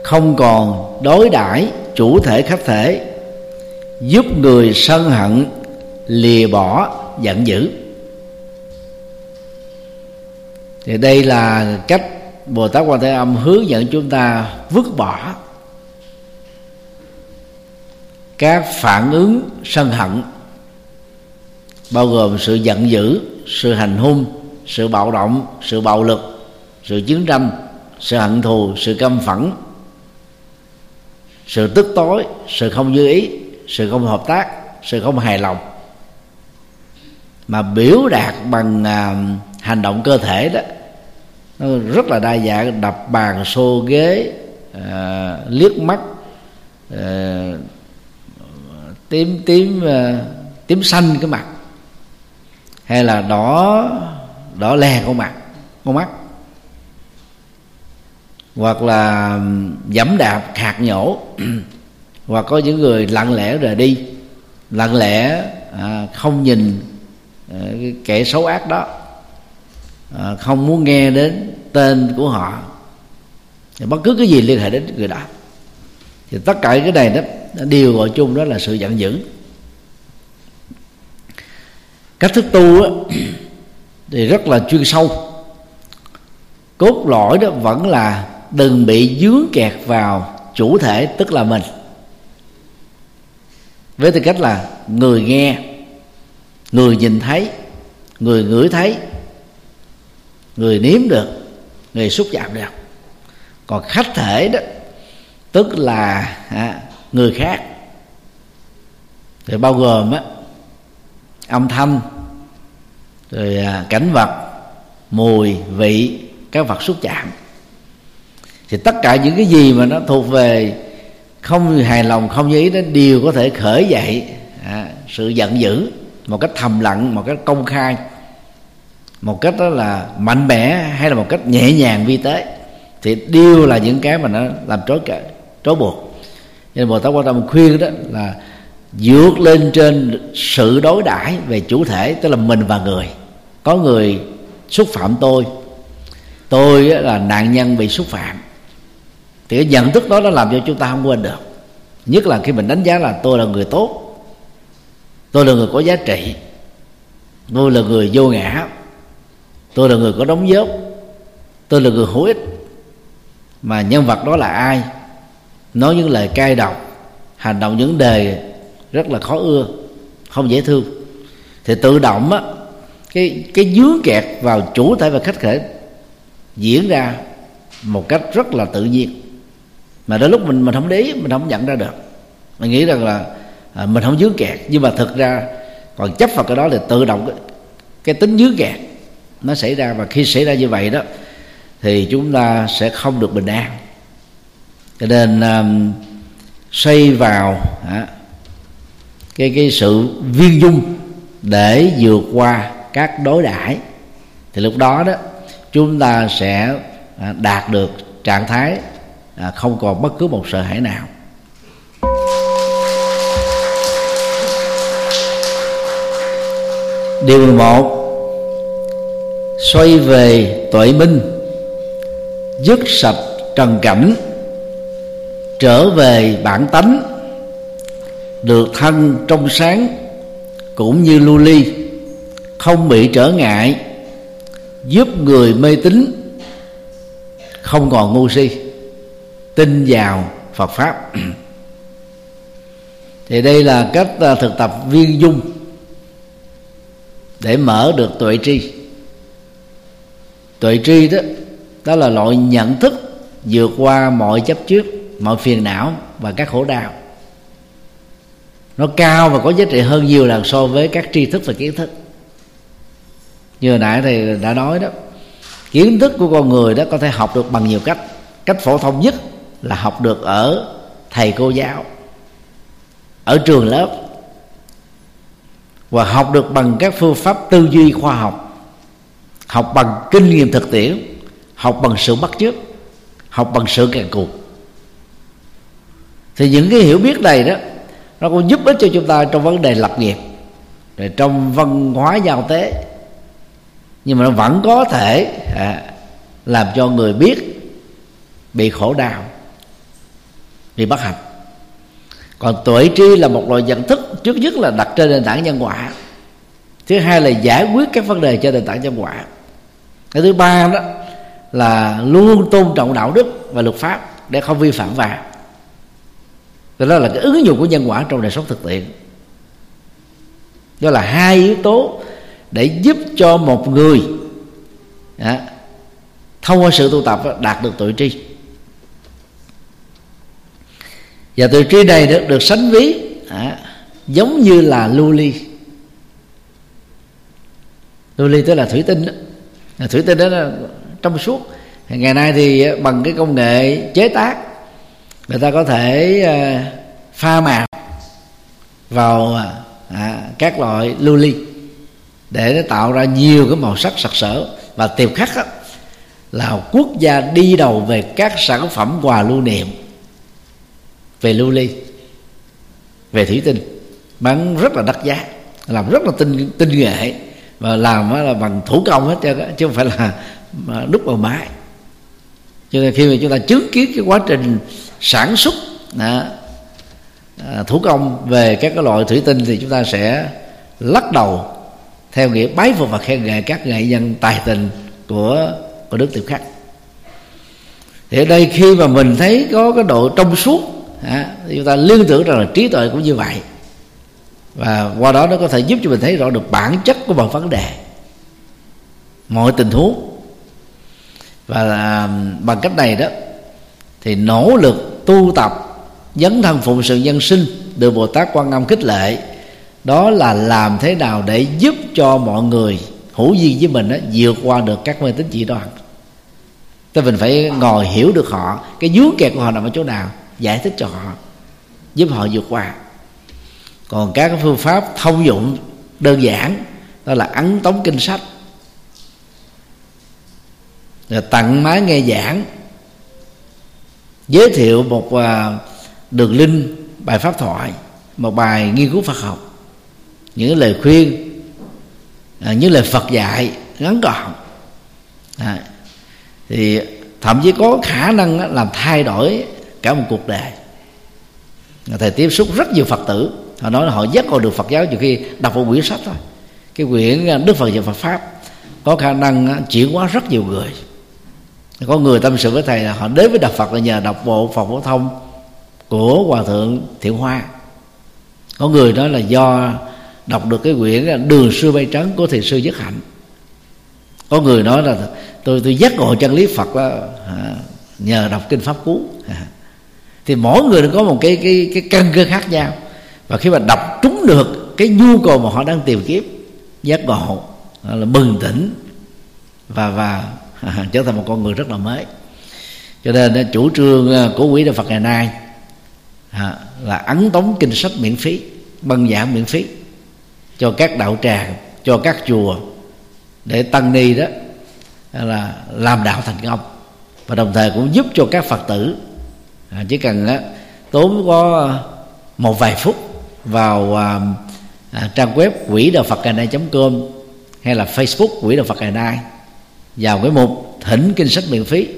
Speaker 1: không còn đối đãi chủ thể khách thể. Giúp người sân hận, lìa bỏ, giận dữ thì đây là cách bồ tát quan thế âm hướng dẫn chúng ta vứt bỏ các phản ứng sân hận bao gồm sự giận dữ sự hành hung sự bạo động sự bạo lực sự chiến tranh sự hận thù sự căm phẫn sự tức tối sự không như ý sự không hợp tác sự không hài lòng. Mà biểu đạt bằng uh, hành động cơ thể đó nó rất là đa dạng đập bàn xô ghế à, liếc mắt à, tím tím à, tím xanh cái mặt hay là đỏ đỏ lè con mặt con mắt hoặc là dẫm đạp khạc nhổ [CLEARS THROAT] hoặc có những người lặng lẽ rời đi lặng lẽ à, không nhìn à, cái kẻ xấu ác đó à, không muốn nghe đến tên của họ. Thì bất cứ cái gì liên hệ đến người đó. Thì tất cả cái này đó đều gọi chung đó là sự giận dữ. Cách thức tu á, [CLEARS THROAT] thì rất là chuyên sâu. Cốt lõi đó vẫn là đừng bị dướng kẹt vào chủ thể tức là mình. Với tư cách là người nghe người nhìn thấy người ngửi thấy người nếm được người xúc chạm được. Còn khách thể đó tức là à, người khác. Thì bao gồm á âm thanh rồi à, cảnh vật mùi vị các vật xúc chạm. Thì tất cả những cái gì mà nó thuộc về không hài lòng không như ý đó đều có thể khởi dậy à, sự giận dữ một cách thầm lặng một cách công khai một cách đó là mạnh mẽ hay là một cách nhẹ nhàng vi tế, thì đều là những cái mà nó làm trói cả, trói buộc. Nên bồ tát quan tâm khuyên đó là vượt lên trên sự đối đãi về chủ thể, tức là mình và người. Có người xúc phạm tôi tôi là nạn nhân bị xúc phạm. Thì cái nhận thức đó nó làm cho chúng ta không quên được. Nhất là khi mình đánh giá là tôi là người tốt, tôi là người có giá trị, tôi là người vô ngã tôi là người có đóng dấu tôi là người hữu ích. Mà nhân vật đó là ai? Nói những lời cay độc hành động những đề rất là khó ưa không dễ thương. Thì tự động á cái cái dướng kẹt vào chủ thể và khách thể diễn ra một cách rất là tự nhiên. Mà đến lúc mình mình không để ý mình không nhận ra được. Mình nghĩ rằng là à, mình không dướng kẹt. Nhưng mà thực ra còn chấp vào cái đó thì tự động cái, cái tính dướng kẹt nó xảy ra và khi xảy ra như vậy đó thì chúng ta sẽ không được bình an. Cho nên um, xoay vào à, cái cái sự viên dung để vượt qua các đối đãi thì lúc đó đó chúng ta sẽ à, đạt được trạng thái à, không còn bất cứ một sợ hãi nào. Điều 11 xoay về tuệ minh, dứt sạch trần cảnh, trở về bản tánh, được thân trong sáng cũng như lưu ly, không bị trở ngại, giúp người mê tín, không còn ngu si, tin vào Phật pháp. [CLEARS THROAT] Thì đây là cách à, thực tập viên dung để mở được tuệ tri tuệ tri đó đó là loại nhận thức vượt qua mọi chấp trước, mọi phiền não và các khổ đau. Nó cao và có giá trị hơn nhiều lần so với các tri thức và kiến thức. Như hồi nãy thì đã nói đó, kiến thức của con người đó có thể học được bằng nhiều cách. Cách phổ thông nhất là học được ở thầy cô giáo, ở trường lớp, và học được bằng các phương pháp tư duy khoa học học bằng kinh nghiệm thực tiễn học bằng sự bắt chước học bằng sự càng cuộc. Thì những cái hiểu biết này đó nó cũng giúp ích cho chúng ta trong vấn đề lập nghiệp rồi trong văn hóa giao tế. Nhưng mà nó vẫn có thể à, làm cho người biết bị khổ đau bị bất hạnh. Còn tuệ tri là một loại nhận thức trước nhất là đặt trên nền tảng nhân quả. Thứ hai là giải quyết các vấn đề trên nền tảng nhân quả cái thứ ba đó là luôn tôn trọng đạo đức và luật pháp để không vi phạm vào. Đó là cái ứng dụng của nhân quả trong đời sống thực tiễn. Đó là hai yếu tố để giúp cho một người đó, thông qua sự tu tập đạt được tuệ tri. Và tuệ tri này được, được sánh ví à, giống như là lưu ly. Lưu ly tức là thủy tinh đó thủy tinh đó là trong suốt. Ngày nay thì ờ, bằng cái công nghệ chế tác người ta có thể ờ, pha màu vào ờ, à, các loại lưu ly để nó tạo ra nhiều cái màu sắc sặc sỡ. Và tiệp khắc đó, là quốc gia đi đầu về các sản phẩm quà lưu niệm về lưu ly về thủy tinh bán rất là đắt giá làm rất là tinh tinh nghệ và làm là bằng thủ công hết chứ chứ không phải là đúc vào máy cho nên khi mà chúng ta chứng kiến cái quá trình sản xuất đó, à, thủ công về các cái loại thủy tinh thì chúng ta sẽ lắc đầu theo nghĩa bái phục và khen ngợi các nghệ nhân tài tình của của nước tiểu khắc. Thì ở đây khi mà mình thấy có cái độ trong suốt à, thì chúng ta liên tưởng rằng là trí tuệ cũng như vậy và qua đó nó có thể giúp cho mình thấy rõ được bản chất của mọi vấn đề. Mọi tình huống. Và à, bằng cách này đó thì nỗ lực tu tập dấn thân phụng sự nhân sinh được bồ tát quan âm khích lệ đó là làm thế nào để giúp cho mọi người hữu duyên với mình đó, vượt qua được các mê tín dị đoan. Tức mình phải ngồi hiểu được họ cái dướng kẹt của họ nằm ở chỗ nào giải thích cho họ giúp họ vượt qua còn các phương pháp thông dụng đơn giản đó là ấn tống kinh sách. Rồi tặng máy nghe giảng giới thiệu một à, đường linh bài pháp thoại một bài nghiên cứu Phật học những lời khuyên à, những lời Phật dạy ngắn gọn. À, thì thậm chí có khả năng làm thay đổi cả một cuộc đời. Thầy tiếp xúc rất nhiều phật tử họ nói là họ giác ngộ được phật giáo nhiều khi đọc một quyển sách thôi. Cái quyển à, đức phật và phật pháp có khả năng à, chuyển hóa rất nhiều người. Có người tâm sự với thầy là họ đến với đạo phật là nhờ đọc bộ phật phổ thông của hòa thượng thiện hoa. Có người nói là do đọc được cái quyển à, đường xưa bay trắng của thiền sư nhất hạnh. Có người nói là tôi tôi giác ngộ chân lý phật đó, nhờ đọc kinh pháp cú. [LAUGHS] Thì mỗi người có một cái cái cái căn cơ khác nhau và khi mà đọc trúng được cái nhu cầu mà họ đang tìm kiếm, giác ngộ là bừng tỉnh và và [LAUGHS] trở thành một con người rất là mới. Cho nên à, chủ trương à, của quỹ đạo Phật ngày nay à, là ấn tống kinh sách miễn phí, băng giảng miễn phí cho các đạo tràng, cho các chùa để tăng ni đó là làm đạo thành công và đồng thời cũng giúp cho các phật tử chỉ cần tốn có một vài phút vào à, à, trang web quỹ đạo phật ngày nay com hay là facebook quỹ đạo phật ngày nay. Vào cái mục thỉnh kinh sách miễn phí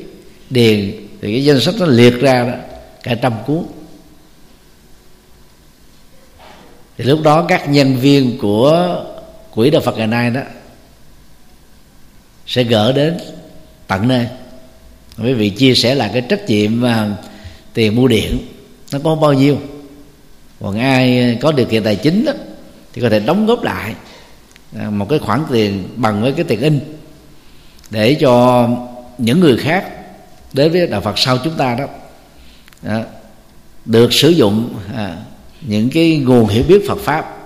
Speaker 1: điền thì cái danh sách nó liệt ra đó, cả trăm cuốn. Thì lúc đó các nhân viên của quỹ đạo phật ngày nay đó sẽ gỡ đến tận nơi. Quý vị chia sẻ lại cái trách nhiệm mà tiền mua điện nó có bao nhiêu? Còn ai có điều kiện tài chính đó, thì có thể đóng góp lại à, một cái khoản tiền bằng với cái tiền in để cho những người khác đến với đạo Phật sau chúng ta đó, đó được sử dụng à, những cái nguồn hiểu biết Phật pháp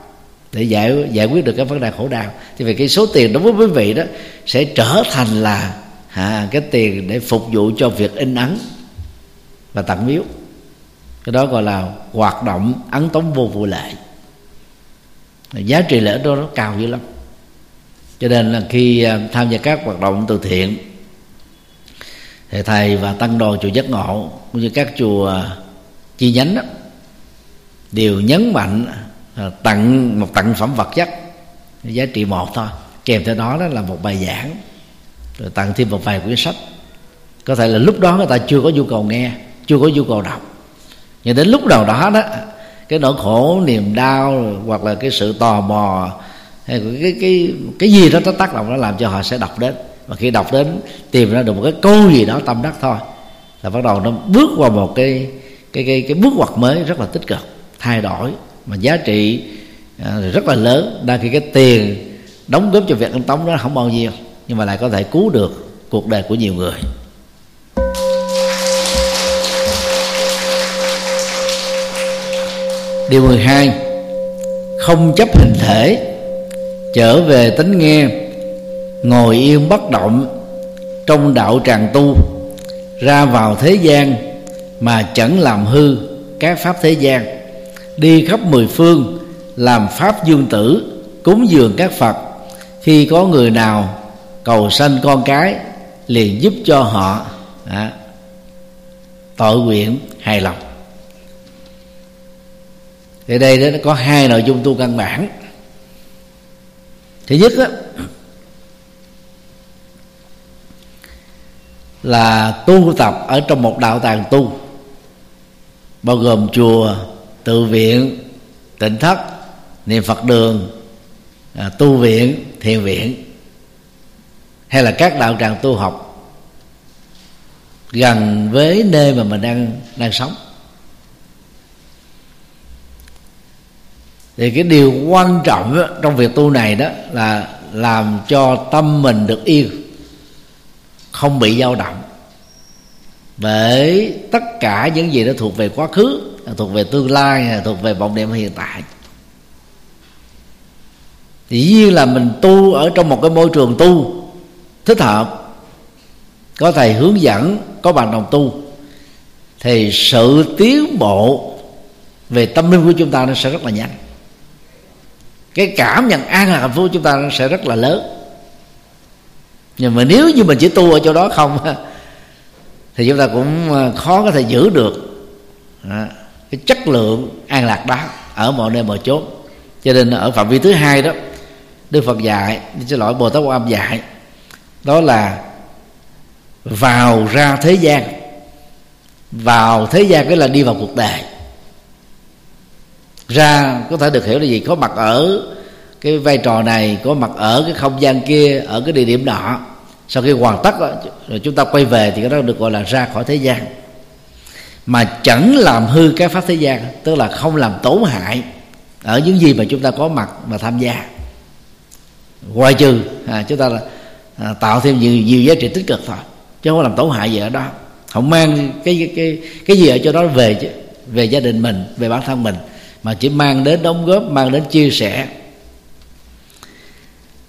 Speaker 1: để giải giải quyết được cái vấn đề khổ đau. Thì về cái số tiền đối với quý vị đó sẽ trở thành là à, cái tiền để phục vụ cho việc in ấn và tặng miếu cái đó gọi là hoạt động ấn tống vô vụ lệ. Giá trị lễ đó nó cao dữ lắm. Cho nên là khi à, tham gia các hoạt động từ thiện thì thầy và tăng đoàn chùa giác ngộ cũng như các chùa à, chi nhánh đó, đều nhấn mạnh à, tặng một tặng phẩm vật chất. Giá trị một thôi kèm theo đó đó là một bài giảng rồi tặng thêm một vài quyển sách. Có thể là lúc đó người ta chưa có nhu cầu nghe chưa có nhu cầu đọc nhưng đến lúc nào đó đó, cái nỗi khổ, niềm đau, hoặc là cái sự tò mò, hay cái cái cái gì đó, nó tác động, nó làm cho họ sẽ đọc đến. Và khi đọc đến, tìm ra được một cái câu gì đó tâm đắc thôi, là bắt đầu nó bước qua một cái cái cái cái bước ngoặt mới rất là tích cực, thay đổi. Mà giá trị à, rất là lớn. Đa khi cái tiền đóng góp cho việc ăn tống đó không bao nhiêu, nhưng mà lại có thể cứu được cuộc đời của nhiều người. Điều 12 không chấp hình thể. Trở về tính nghe. Ngồi yên bất động trong đạo tràng tu. Ra vào thế gian mà chẳng làm hư các pháp thế gian. Đi khắp mười phương làm pháp dương tử cúng dường các phật. Khi có người nào cầu sanh con cái liền giúp cho họ. À, tội nguyện hài lòng thì đây đó có hai nội dung tu căn bản. Thứ nhất đó, là tu tập ở trong một đạo tàng tu bao gồm chùa tự viện tịnh thất niệm phật đường à, tu viện thiền viện hay là các đạo tràng tu học gần với nơi mà mình đang đang sống. Thì cái điều quan trọng trong việc tu này đó là làm cho tâm mình được yên, không bị dao động. Bởi tất cả những gì đó thuộc về quá khứ, thuộc về tương lai, thuộc về vọng niệm hiện tại. Thì dĩ nhiên là mình tu ở trong một cái môi trường tu thích hợp, có thầy hướng dẫn, có bạn đồng tu, thì sự tiến bộ về tâm linh của chúng ta nó sẽ rất là nhanh cái cảm nhận an lạc hạnh phúc chúng ta sẽ rất là lớn. Nhưng mà nếu như mình chỉ tu ở chỗ đó không thì chúng ta cũng à, khó có thể giữ được à, cái chất lượng an lạc đó ở mọi nơi mọi chốn. Cho nên ở phạm vi thứ hai đó, đức phật dạy xin lỗi bồ tát quan âm dạy, đó là vào ra thế gian. Vào thế gian cái là đi vào cuộc đời ra có thể được hiểu là gì? Có mặt ở cái vai trò này có mặt ở cái không gian kia ở cái địa điểm nọ. Sau khi hoàn tất rồi chúng ta quay về thì cái đó được gọi là ra khỏi thế gian. Mà chẳng làm hư cái pháp thế gian tức là không làm tổn hại ở những gì mà chúng ta có mặt mà tham gia. Ngoài trừ à, chúng ta là à, tạo thêm nhiều nhiều giá trị tích cực thôi chứ không làm tổn hại gì ở đó. Không mang cái cái cái, cái gì ở cho đó về chứ về gia đình mình về bản thân mình mà chỉ mang đến đóng góp mang đến chia sẻ.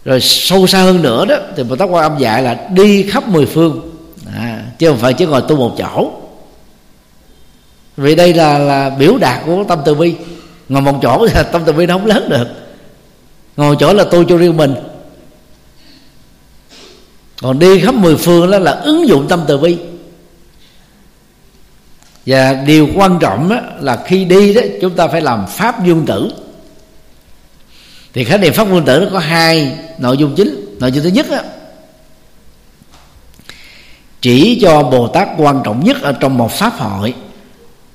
Speaker 1: Rồi sâu xa hơn nữa đó thì bồ tát quan âm dạy là đi khắp mười phương. À, chứ không phải chỉ ngồi tu một chỗ. Vì đây là là biểu đạt của tâm từ bi. Ngồi một chỗ thì tâm từ bi nó không lớn được. Ngồi chỗ là tu cho riêng mình. Còn đi khắp mười phương đó là ứng dụng tâm từ bi và điều quan trọng đó là khi đi đó chúng ta phải làm pháp dung tử. Thì khái niệm pháp vương tử nó có hai nội dung chính. Nội dung thứ nhất đó, chỉ cho bồ tát quan trọng nhất ở trong một pháp hội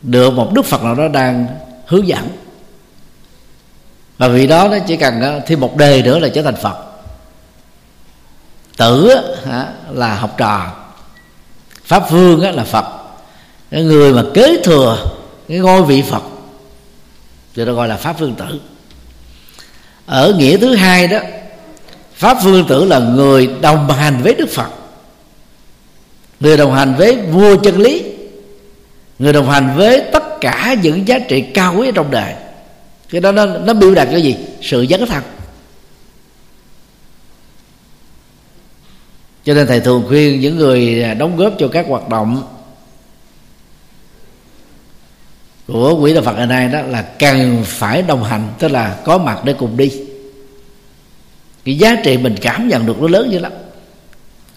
Speaker 1: được một đức phật nào đó đang hướng dẫn. Và vì đó nó chỉ cần ờ, thêm một đề nữa là trở thành phật. Tử là học trò. Pháp vương là phật cái người mà kế thừa cái ngôi vị phật thì nó gọi là pháp vương tử. Ở nghĩa thứ hai đó pháp vương tử là người đồng hành với đức phật. Người đồng hành với vua chân lý người đồng hành với tất cả những giá trị cao quý trong đời. Cái đó nó, nó biểu đạt cái gì? Sự dấn thân. Cho nên thầy thường khuyên những người đóng góp cho các hoạt động của quỹ đạo Phật ngày nay đó là cần phải đồng hành, tức là có mặt để cùng đi. Cái giá trị mình cảm nhận được nó lớn dữ lắm.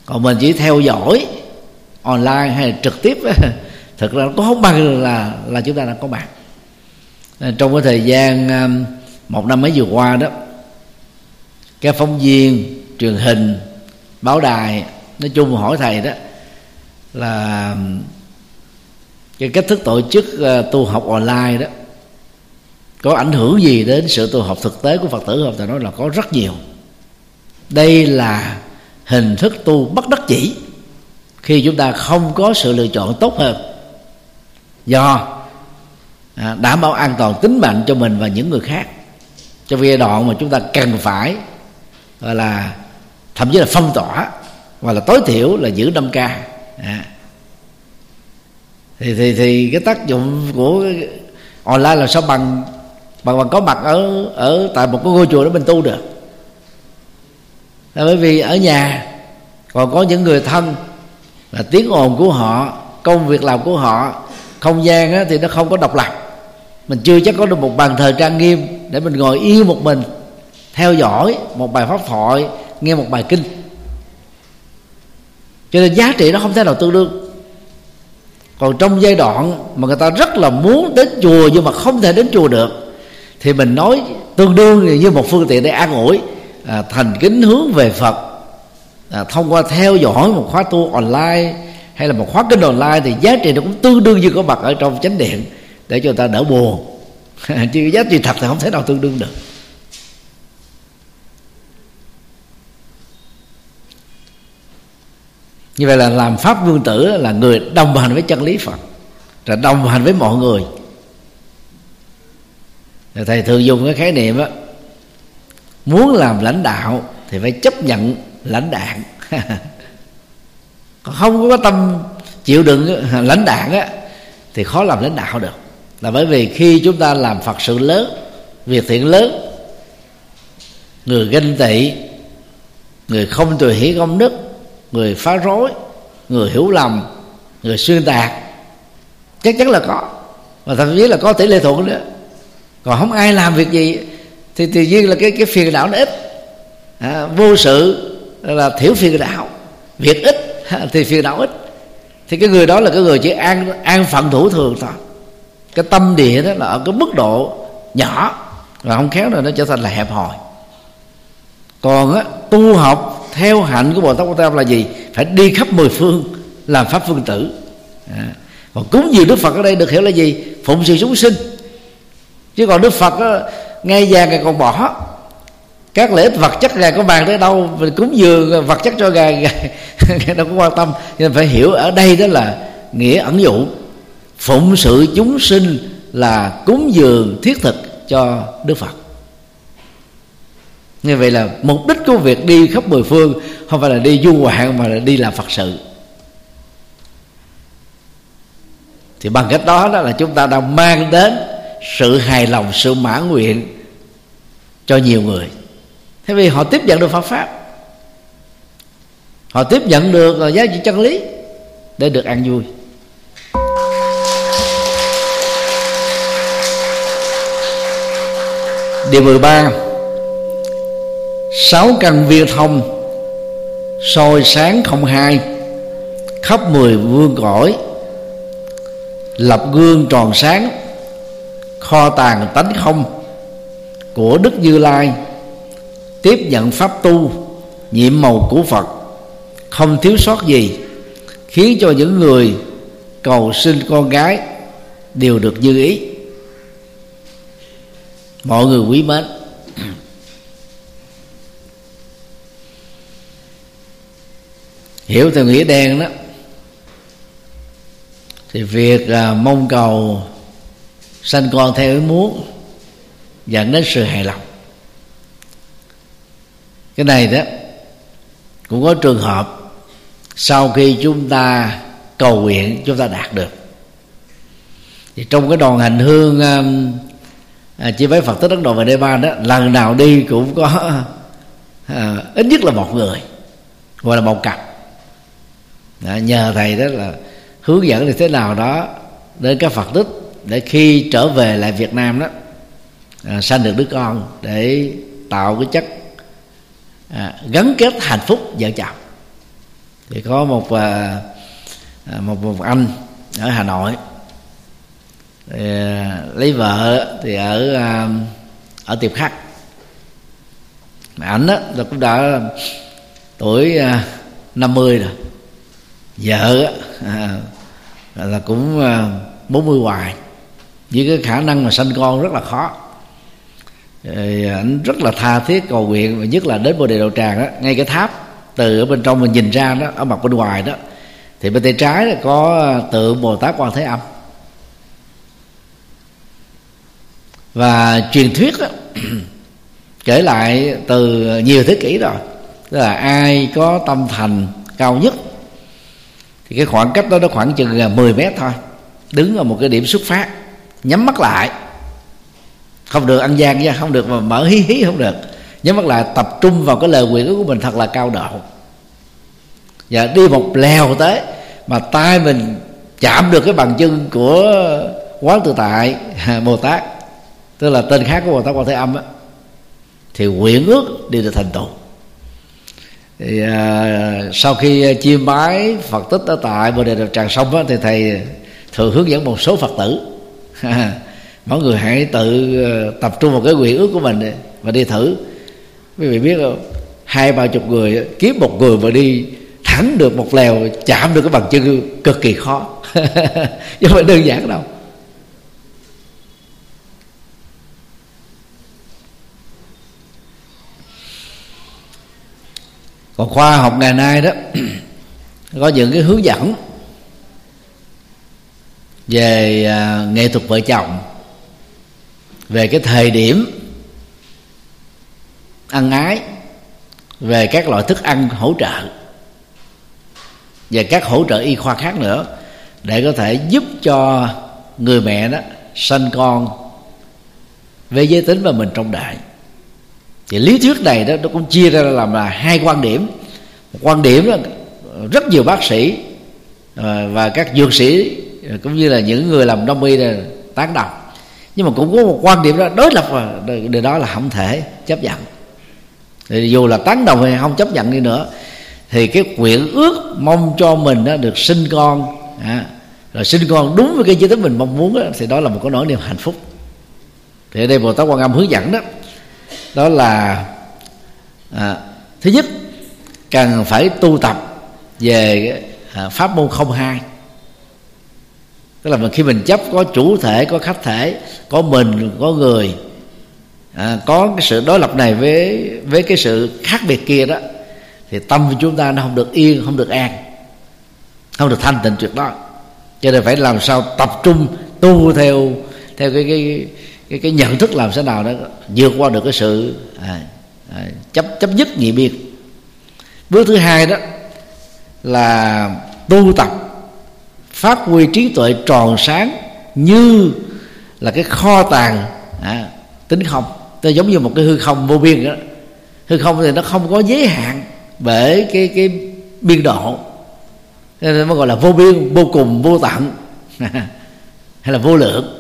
Speaker 1: Còn mình chỉ theo dõi online hay trực tiếp [LAUGHS] thực ra nó có không bằng là là chúng ta đã có mặt. Trong cái thời gian um, một năm mấy vừa qua đó các phóng viên, truyền hình, báo đài, nói chung hỏi thầy đó là cái cách thức tổ chức ờ, tu học online đó, có ảnh hưởng gì đến sự tu học thực tế của phật tử không? Thầy nói là có rất nhiều. Đây là hình thức tu bất đắc chỉ khi chúng ta không có sự lựa chọn tốt hơn. Do à, đảm bảo an toàn tính mạng cho mình và những người khác. Trong giai đoạn mà chúng ta cần phải, gọi là, thậm chí là phong tỏa, hoặc là tối thiểu là giữ 5 k à thì thì thì cái tác dụng của online là sao bằng bằng bằng có mặt ở ở tại một cái ngôi chùa đó mình tu được. Là bởi vì ở nhà còn có những người thân là tiếng ồn của họ công việc làm của họ không gian á, thì nó không có độc lập. Mình chưa chắc có được một bàn thờ trang nghiêm để mình ngồi yên một mình theo dõi một bài pháp thoại nghe một bài kinh. Cho nên giá trị nó không thể nào tương đương còn trong giai đoạn mà người ta rất là muốn đến chùa nhưng mà không thể đến chùa được thì mình nói tương đương như một phương tiện để an ủi à, thành kính hướng về phật. À, thông qua theo dõi một khóa tu online hay là một khóa kinh online thì giá trị nó cũng tương đương như có mặt ở trong chánh điện để cho người ta đỡ buồn. [LAUGHS] Chứ giá trị thật thì không thể nào tương đương được. Như vậy là làm pháp vương tử là người đồng hành với chân lý phật, là đồng hành với mọi người. Thầy thường dùng cái khái niệm á, muốn làm lãnh đạo thì phải chấp nhận lãnh đạn [LAUGHS] còn không có tâm chịu đựng lãnh đạn á, thì khó làm lãnh đạo được. Là bởi vì khi chúng ta làm phật sự lớn, việc thiện lớn, người ganh tị, người không tùy hỷ công đức người phá rối người hiểu lầm người xuyên tạc chắc chắn là có. Và thậm chí là có tỷ lệ thuận nữa. Còn không ai làm việc gì thì tự nhiên là cái cái phiền não nó ít. À, vô sự là thiểu phiền não. Việc ít [LAUGHS] thì phiền não ít. Thì cái người đó là cái người chỉ an an phận thủ thường thôi. Cái tâm địa đó là ở cái mức độ nhỏ. Và không khéo rồi nó trở thành là hẹp hòi. Còn á tu học theo hạnh của bồ tát quan tâm là gì? Phải đi khắp mười phương làm pháp phương tử. À. còn cúng dường đức phật ở đây được hiểu là gì? Phụng sự chúng sinh. Chứ còn đức phật đó, ngay vàng ngài còn bỏ. Các lễ vật chất ngài có bàn tới đâu mình cúng dường vật chất cho ngài ngài đâu có quan tâm. Nên phải hiểu ở đây đó là nghĩa ẩn dụ. Phụng sự chúng sinh là cúng dường thiết thực cho đức phật như vậy là mục đích của việc đi khắp mười phương không phải là đi du ngoạn mà là đi làm phật sự. Thì bằng cách đó đó là chúng ta đang mang đến sự hài lòng, sự mãn nguyện cho nhiều người. Thế vì họ tiếp nhận được Phật pháp. Họ tiếp nhận được giá trị chân lý để được an vui. Điều 13 sáu căn viên thông, soi sáng không hai, khắp mười vương cõi, lập gương tròn sáng, kho tàng tánh không của đức như lai, tiếp nhận pháp tu, nhiệm màu của phật. Không thiếu sót gì, khiến cho những người cầu sinh con gái đều được như ý. Mọi người quý mến. Hiểu theo nghĩa đen đó. Thì việc à, mong cầu sanh con theo ý muốn dẫn đến sự hài lòng. Cái này đó cũng có trường hợp sau khi chúng ta cầu nguyện chúng ta đạt được. Thì trong cái đoàn hành hương um, à, chỉ với phật tích ấn độ và nepal đó lần nào đi cũng có [LAUGHS] à, ít nhất là một người gọi là một cặp đó, nhờ thầy đó là hướng dẫn như thế nào đó đến các phật tích để khi trở về lại việt nam đó à, sanh được đứa con để tạo cái chất à, gắn kết hạnh phúc vợ chồng. Thì có một à, à, một một anh ở hà nội thì, à, lấy vợ thì ở à, ở tiệp khắc. Mà ảnh đó là cũng đã tuổi à, 50 rồi vợ à, là cũng à, 40 hoài. Với cái khả năng mà sanh con rất là khó. Ảnh à, rất là tha thiết cầu nguyện và nhất là đến bồ đề đạo tràng đó ngay cái tháp từ ở bên trong mình nhìn ra đó ở mặt bên ngoài đó thì bên tay trái là có à, tượng bồ tát quan thế âm. Và truyền thuyết đó, [CLEARS THROAT] kể lại từ nhiều thế kỷ rồi tức là ai có tâm thành cao nhất thì cái khoảng cách đó nó khoảng chừng là 10 mét thôi. Đứng ở một cái điểm xuất phát, nhắm mắt lại. Không được ăn gian nha, không được mà mở hí hí không được. Nhắm mắt lại, tập trung vào cái lời nguyện của mình thật là cao độ. Và đi một lèo tới mà tay mình chạm được cái bàn chân của quán tự tại, [LAUGHS] bồ tát, tức là tên khác của bồ tát quan thế âm á, thì nguyện ước đi được thành tựu thì à, sau khi à, chiêm bái phật tích ở tại bồ đề đạo tràng xong thì thầy thường hướng dẫn một số phật tử. [LAUGHS] Mọi người hãy tự à, tập trung vào cái nguyện ước của mình và đi thử. Quý vị biết không? Hai ba chục người kiếm một người mà đi thẳng được một lèo chạm được cái bằng chân cực kỳ khó. [LAUGHS] Chứ không phải đơn giản đâu. Còn khoa học ngày nay đó có những cái hướng dẫn về à, nghệ thuật vợ chồng về cái thời điểm ăn ái về các loại thức ăn hỗ trợ và các hỗ trợ y khoa khác nữa để có thể giúp cho người mẹ đó sanh con về giới tính và mình trong đại thì lý thuyết này đó nó cũng chia ra làm là hai quan điểm. Một quan điểm là rất nhiều bác sĩ à, và các dược sĩ à, cũng như là những người làm đông y tán đồng. Nhưng mà cũng có một quan điểm đó đối lập và điều đó là không thể chấp nhận. Thì dù là tán đồng hay không chấp nhận đi nữa thì cái nguyện ước mong cho mình đó được sinh con à, rồi sinh con đúng với cái giới tính mình mong muốn đó, thì đó là một cái nỗi niềm hạnh phúc. Thì ở đây bồ tát quan âm hướng dẫn đó đó là à, thứ nhất cần phải tu tập về à, pháp môn không hai. Tức là khi mình chấp có chủ thể có khách thể có mình có người à, có cái sự đối lập này với với cái sự khác biệt kia đó thì tâm của chúng ta nó không được yên không được an không được thanh tịnh tuyệt đó cho nên phải làm sao tập trung tu theo theo cái cái cái, cái nhận thức làm sao nào đó vượt qua được cái sự à, à, chấp chấp nhất nhị biệt. Bước thứ hai đó là tu tập phát huy trí tuệ tròn sáng như là cái kho tàng à, tính không. Nó giống như một cái hư không vô biên đó. Hư không thì nó không có giới hạn bởi cái cái biên độ. Nên nó gọi là vô biên vô cùng vô tận. [LAUGHS] Hay là vô lượng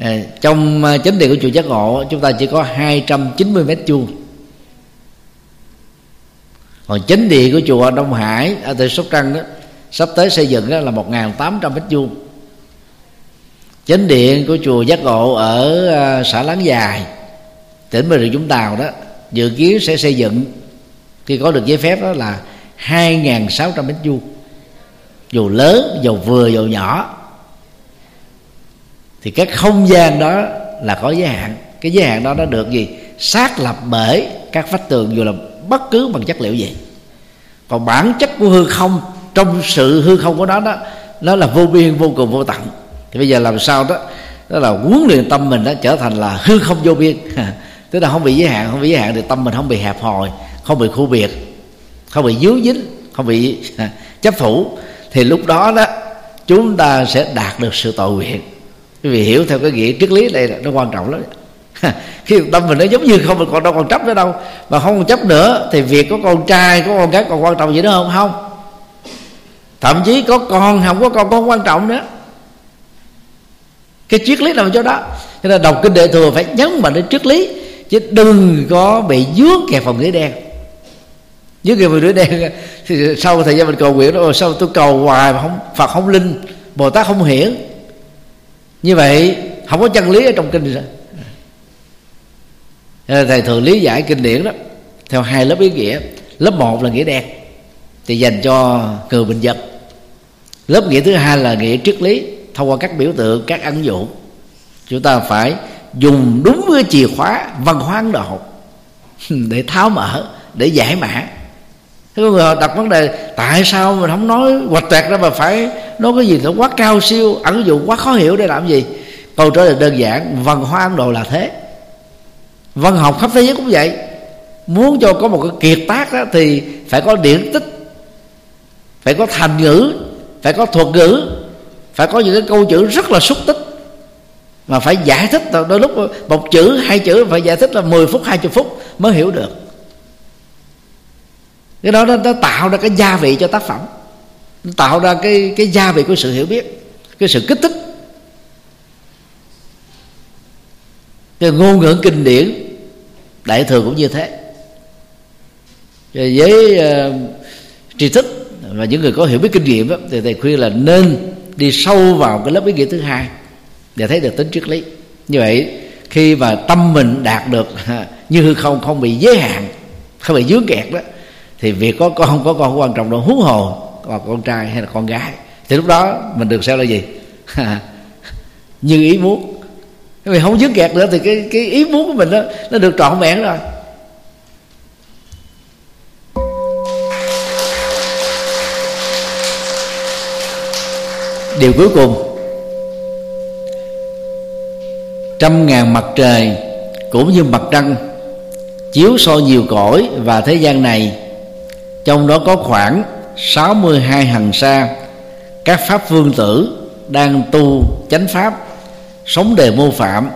Speaker 1: à, trong ờ, chánh điện của chùa giác ngộ chúng ta chỉ có 290 mét vuông. Còn chánh điện của chùa Đông Hải ở tỉnh Sóc Trăng đó sắp tới xây dựng đó là 1.800 mét vuông. Chánh điện của chùa giác ngộ ở ờ, xã Láng Dài tỉnh Bà Rịa Vũng Tàu đó dự kiến sẽ xây dựng khi có được giấy phép đó là 2.600 mét vuông. Dù lớn dù vừa dù nhỏ thì cái không gian đó là có giới hạn. Cái giới hạn đó nó được gì? Xác lập bởi các vách tường dù là bất cứ bằng chất liệu gì. Còn bản chất của hư không, trong sự hư không của nó đó, nó là vô biên, vô cùng, vô tận. Thì bây giờ làm sao đó? Đó là huấn luyện tâm mình đó trở thành là hư không vô biên. [LAUGHS] Tức là không bị giới hạn, không bị giới hạn thì tâm mình không bị hẹp hòi, không bị khu biệt, không bị dứa dính, không bị [LAUGHS] chấp thủ thì lúc đó đó, chúng ta sẽ đạt được sự tội nguyện quý vị hiểu theo cái nghĩa triết lý đây là nó quan trọng lắm. [LAUGHS] Khi tâm mình nó giống như không còn đâu còn chấp nữa đâu. Mà không còn chấp nữa thì việc có con trai, có con gái còn quan trọng gì nữa không? Không. Thậm chí có con không có con cũng quan trọng nữa. Cái triết lý nằm chỗ đó. Cho nên đọc kinh đệ thừa phải nhấn mạnh đến triết lý. Chứ đừng có bị dướng kẹp vào nghĩa đen. Dướng kẹp vào nghĩa đen [LAUGHS] thì sau thời gian mình cầu nguyện đó sao tôi cầu hoài mà không, phật không linh, bồ tát không hiển? Như vậy, không có chân lý ở trong kinh rồi ờ, thầy thường lý giải kinh điển đó, theo hai lớp ý nghĩa. Lớp một là nghĩa đen thì dành cho người bình dân lớp nghĩa thứ hai là nghĩa triết lý, thông qua các biểu tượng, các ẩn dụ chúng ta phải dùng đúng cái chìa khóa văn hóa ấn độ [LAUGHS] để tháo mở, để giải mã thế có người họ đặt vấn đề, tại sao mình không nói hoạch toẹt ra mà phải nói cái gì nó quá cao siêu, ẩn dụ quá khó hiểu để làm gì? Câu trả lời đơn giản, văn hóa ấn độ là thế. Văn học khắp thế giới cũng vậy. Muốn cho có một cái kiệt tác đó thì phải có điển tích, phải có thành ngữ, phải có thuật ngữ, phải có những cái câu chữ rất là xúc tích. Mà phải giải thích, đôi lúc một chữ, hai chữ phải giải thích là 10 phút 20 phút mới hiểu được cái đó nó, nó tạo ra cái gia vị cho tác phẩm. Nó tạo ra cái cái gia vị của sự hiểu biết cái sự kích thích. Cái ngôn ngữ kinh điển đại thừa cũng như thế. Với uh, tri thức và những người có hiểu biết kinh nghiệm đó, thì thầy khuyên là nên đi sâu vào cái lớp ý nghĩa thứ hai để thấy được tính triết lý. Như vậy khi mà tâm mình đạt được [LAUGHS] như hư không không bị giới hạn không bị dướng kẹt đó thì việc có con, không có con quan trọng đâu. Huống hồ còn con trai hay là con gái. Thì lúc đó mình được xem là gì? [LAUGHS] Như ý muốn. Vì không dứt kẹt nữa thì cái cái ý muốn của mình đó, nó được trọn vẹn rồi. Điều cuối cùng. Trăm ngàn mặt trời cũng như mặt trăng chiếu soi nhiều cõi và thế gian này trong đó có khoảng 62 hằng sa. Các pháp vương tử đang tu chánh pháp, sống đề mô phạm,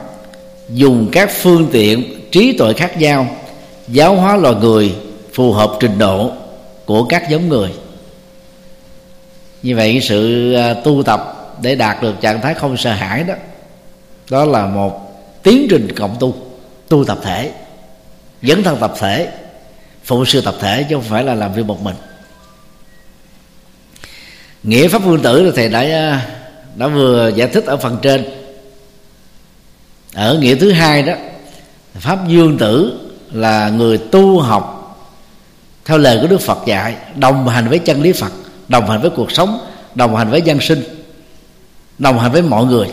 Speaker 1: dùng các phương tiện trí tuệ khác nhau, giáo hóa loài người, phù hợp trình độ của các giống người. Như vậy sự à, tu tập để đạt được trạng thái không sợ hãi đó đó là một tiến trình cộng tu tu tập thể, dẫn thân tập thể phụ sự tập thể chứ không phải là làm việc một mình. Nghĩa pháp vương tử thì thầy đã đã vừa giải thích ở phần trên. Ở nghĩa thứ hai đó, pháp dương tử là người tu học theo lời của đức phật dạy, đồng hành với chân lý phật, đồng hành với cuộc sống, đồng hành với dân sinh, đồng hành với mọi người.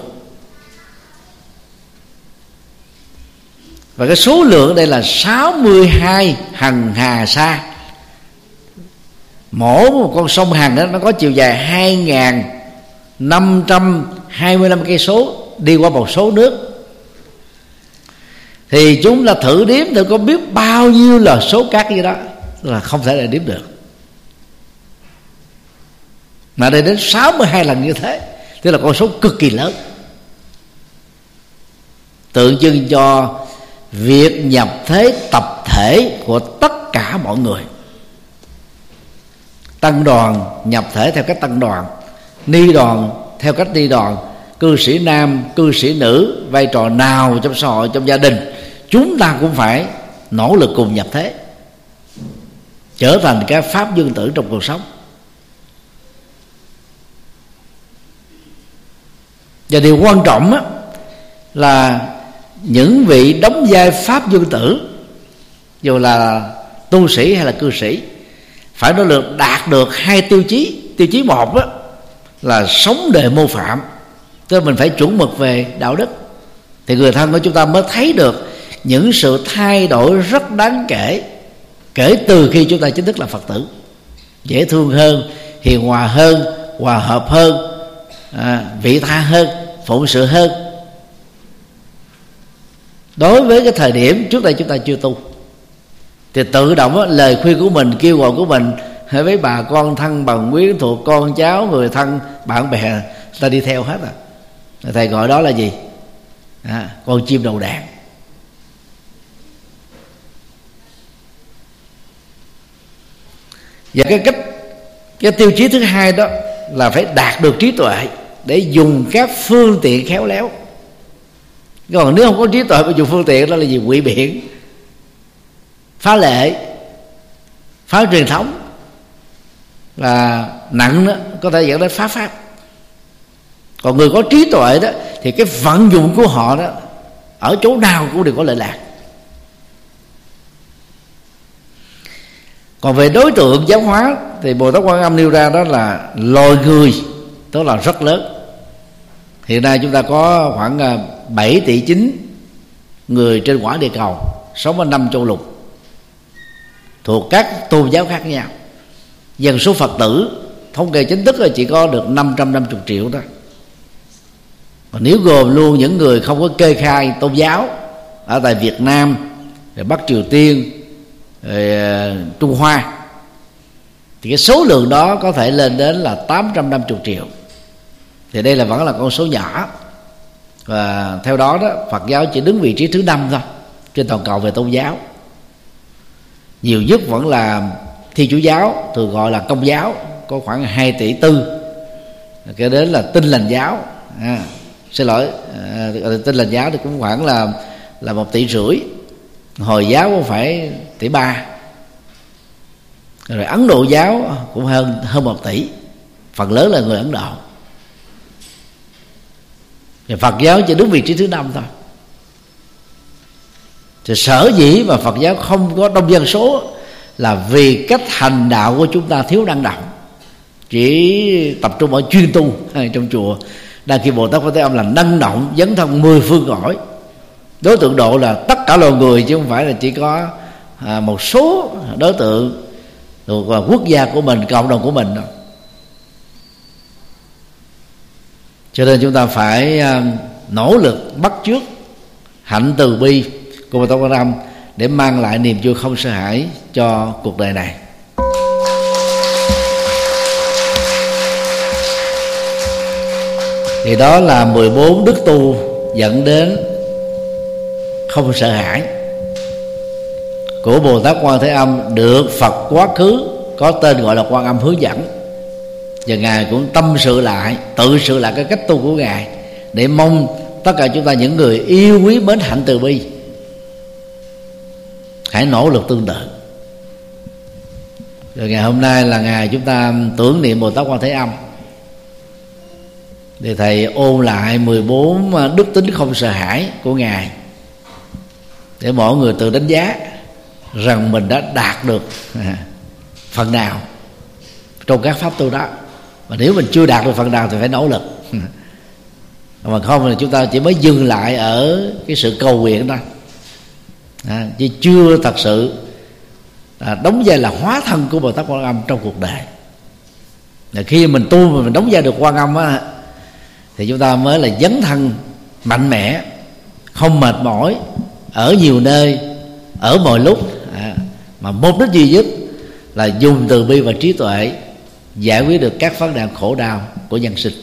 Speaker 1: Và cái số lượng đây là 62 hằng hà sa. Mỗi một con sông hằng đó, nó có chiều dài 2.525 cây số đi qua một số nước. Thì chúng ta thử đếm thì có biết bao nhiêu là số cát như đó là không thể là đếm được. Mà đây đến 62 lần như thế, tức là con số cực kỳ lớn. Tượng trưng cho việc nhập thế tập thể của tất cả mọi người. Tăng đoàn nhập thể theo cách tăng đoàn ni đoàn theo cách ni đoàn. Cư sĩ nam cư sĩ nữ vai trò nào trong xã hội trong gia đình chúng ta cũng phải nỗ lực cùng nhập thế trở thành cái pháp dương tử trong cuộc sống. Và điều quan trọng á, là những vị đóng vai pháp dương tử dù là tu sĩ hay là cư sĩ phải nỗ lực đạt được hai tiêu chí. Tiêu chí một đó, là sống đời mô phạm tức là mình phải chuẩn mực về đạo đức. Thì người thân của chúng ta mới thấy được những sự thay đổi rất đáng kể kể từ khi chúng ta chính thức là phật tử. Dễ thương hơn hiền hòa hơn hòa hợp hơn à, vị tha hơn phụng sự hơn đối với cái thời điểm trước đây chúng ta chưa tu thì tự động đó, lời khuyên của mình kêu gọi của mình với bà con thân bằng quyến thuộc con cháu người thân bạn bè ta đi theo hết à. Thầy gọi đó là gì? À, con chim đầu đàn. Và cái cách cái tiêu chí thứ hai đó là phải đạt được trí tuệ để dùng các phương tiện khéo léo còn nếu không có trí tuệ mà dùng phương tiện, đó là gì? Quỷ biển. Phá lệ. Phá truyền thống. Là nặng đó, có thể dẫn đến phá pháp. Còn người có trí tuệ đó, thì cái vận dụng của họ đó, ở chỗ nào cũng đều có lợi lạc. Còn về đối tượng giáo hóa, thì bồ tát quan âm nêu ra đó là loài người đó là rất lớn hiện nay chúng ta có khoảng à, 7 tỷ chín người trên quả địa cầu sống ở năm châu lục. Thuộc các tôn giáo khác nhau. Dân số phật tử thống kê chính thức là chỉ có được 550 triệu thôi. còn nếu gồm luôn những người không có kê khai tôn giáo ở tại Việt Nam, rồi Bắc Triều Tiên, rồi à, Trung Hoa, thì cái số lượng đó có thể lên đến là 850 triệu thì đây là vẫn là con số nhỏ. Và theo đó đó Phật giáo chỉ đứng vị trí thứ năm thôi trên toàn cầu về tôn giáo. Nhiều nhất vẫn là Thiên chủ giáo thường gọi là Công giáo có khoảng 2 tỷ tư. Kể đến là Tinh lành giáo. À, xin lỗi à, Tinh lành giáo thì cũng khoảng là là một tỷ rưỡi. Hồi giáo cũng phải tỷ ba. Rồi ấn độ giáo cũng hơn hơn một tỷ. Phần lớn là người ấn độ thì phật giáo chỉ đứng vị trí thứ năm thôi. Thì sở dĩ mà phật giáo không có đông dân số là vì cách hành đạo của chúng ta thiếu năng động. Chỉ tập trung ở chuyên tu trong chùa. Đang khi bồ tát có thế âm là năng động, dấn thân mười phương cõi. Đối tượng độ là tất cả loài người chứ không phải là chỉ có à, một số đối tượng thuộc à, quốc gia của mình, cộng đồng của mình đâu. Cho nên chúng ta phải à, nỗ lực bắt trước hạnh từ bi của Bồ Tát Quan Âm để mang lại niềm vui không sợ hãi cho cuộc đời này. Thì đó là 14 đức tu dẫn đến không sợ hãi của Bồ Tát Quan Thế Âm được Phật quá khứ có tên gọi là Quan Âm hướng dẫn và ngài cũng tâm sự lại, tự sự lại cái cách tu của ngài, để mong tất cả chúng ta những người yêu quý mến hạnh từ bi, hãy nỗ lực tương tự. Rồi ngày hôm nay là ngày chúng ta tưởng niệm Bồ Tát Quan Thế Âm. Thì thầy ôn lại 14 đức tính không sợ hãi của ngài, để mọi người tự đánh giá rằng mình đã đạt được [LAUGHS] phần nào trong các pháp tu đó mà nếu mình chưa đạt được phần nào thì phải nỗ lực. [LAUGHS] Mà không thì chúng ta chỉ mới dừng lại ở cái sự cầu nguyện thôi, à, chứ chưa thật sự à, đóng vai là hóa thân của bồ tát quan âm trong cuộc đời. Là khi mình tu mà mình đóng vai được quan âm á thì chúng ta mới là dấn thân mạnh mẽ không mệt mỏi ở nhiều nơi ở mọi lúc. À, mà mục đích duy nhất là dùng từ bi và trí tuệ giải quyết được các vấn nạn khổ đau của nhân sinh.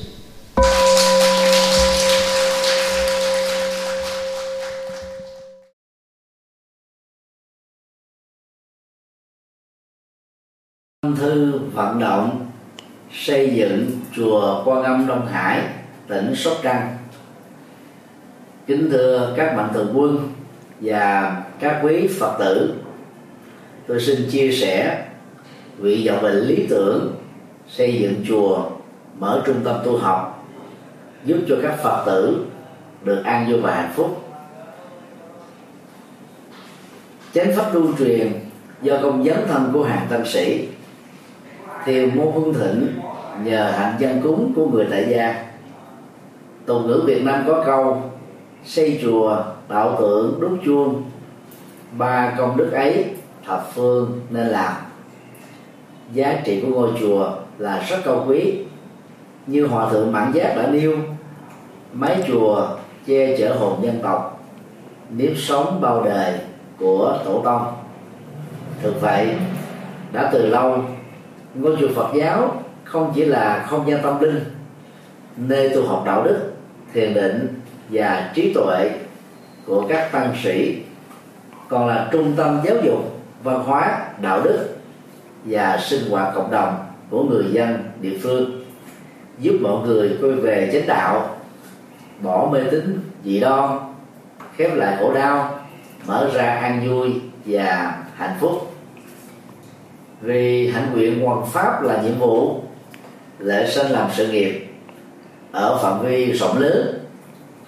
Speaker 1: Thư, vận động, xây dựng chùa Quan Âm Đông Hải, tỉnh Sóc Trăng. Kính thưa các mạnh thường quân và các quý Phật tử, tôi xin chia sẻ vị vọng bệnh lý tưởng xây dựng chùa, mở trung tâm tu học, giúp cho các phật tử được an vui và hạnh phúc. Chánh pháp lưu truyền do công dấn thân của hàng tăng sĩ thiều mô hương thịnh nhờ hạnh dân cúng của người tại gia. Tục ngữ việt nam có câu, xây chùa tạo tượng, đúc chuông. Ba công đức ấy thập phương nên làm. Giá trị của ngôi chùa là rất cao quý. Như hòa thượng mạng giác đã nêu mái chùa che chở hồn dân tộc, nếp sống bao đời của tổ tông. Thực vậy, đã từ lâu, ngôi chùa phật giáo không chỉ là không gian tâm linh, nơi tu học đạo đức, thiền định và trí tuệ của các tăng sĩ, còn là trung tâm giáo dục văn hóa, đạo đức và sinh hoạt cộng đồng của người dân địa phương, giúp mọi người quay về chánh đạo, bỏ mê tín dị đoan, khép lại khổ đau, mở ra an vui và hạnh phúc. Vì hạnh nguyện hoàn pháp là nhiệm vụ lệ sinh làm sự nghiệp, ở phạm vi rộng lớn,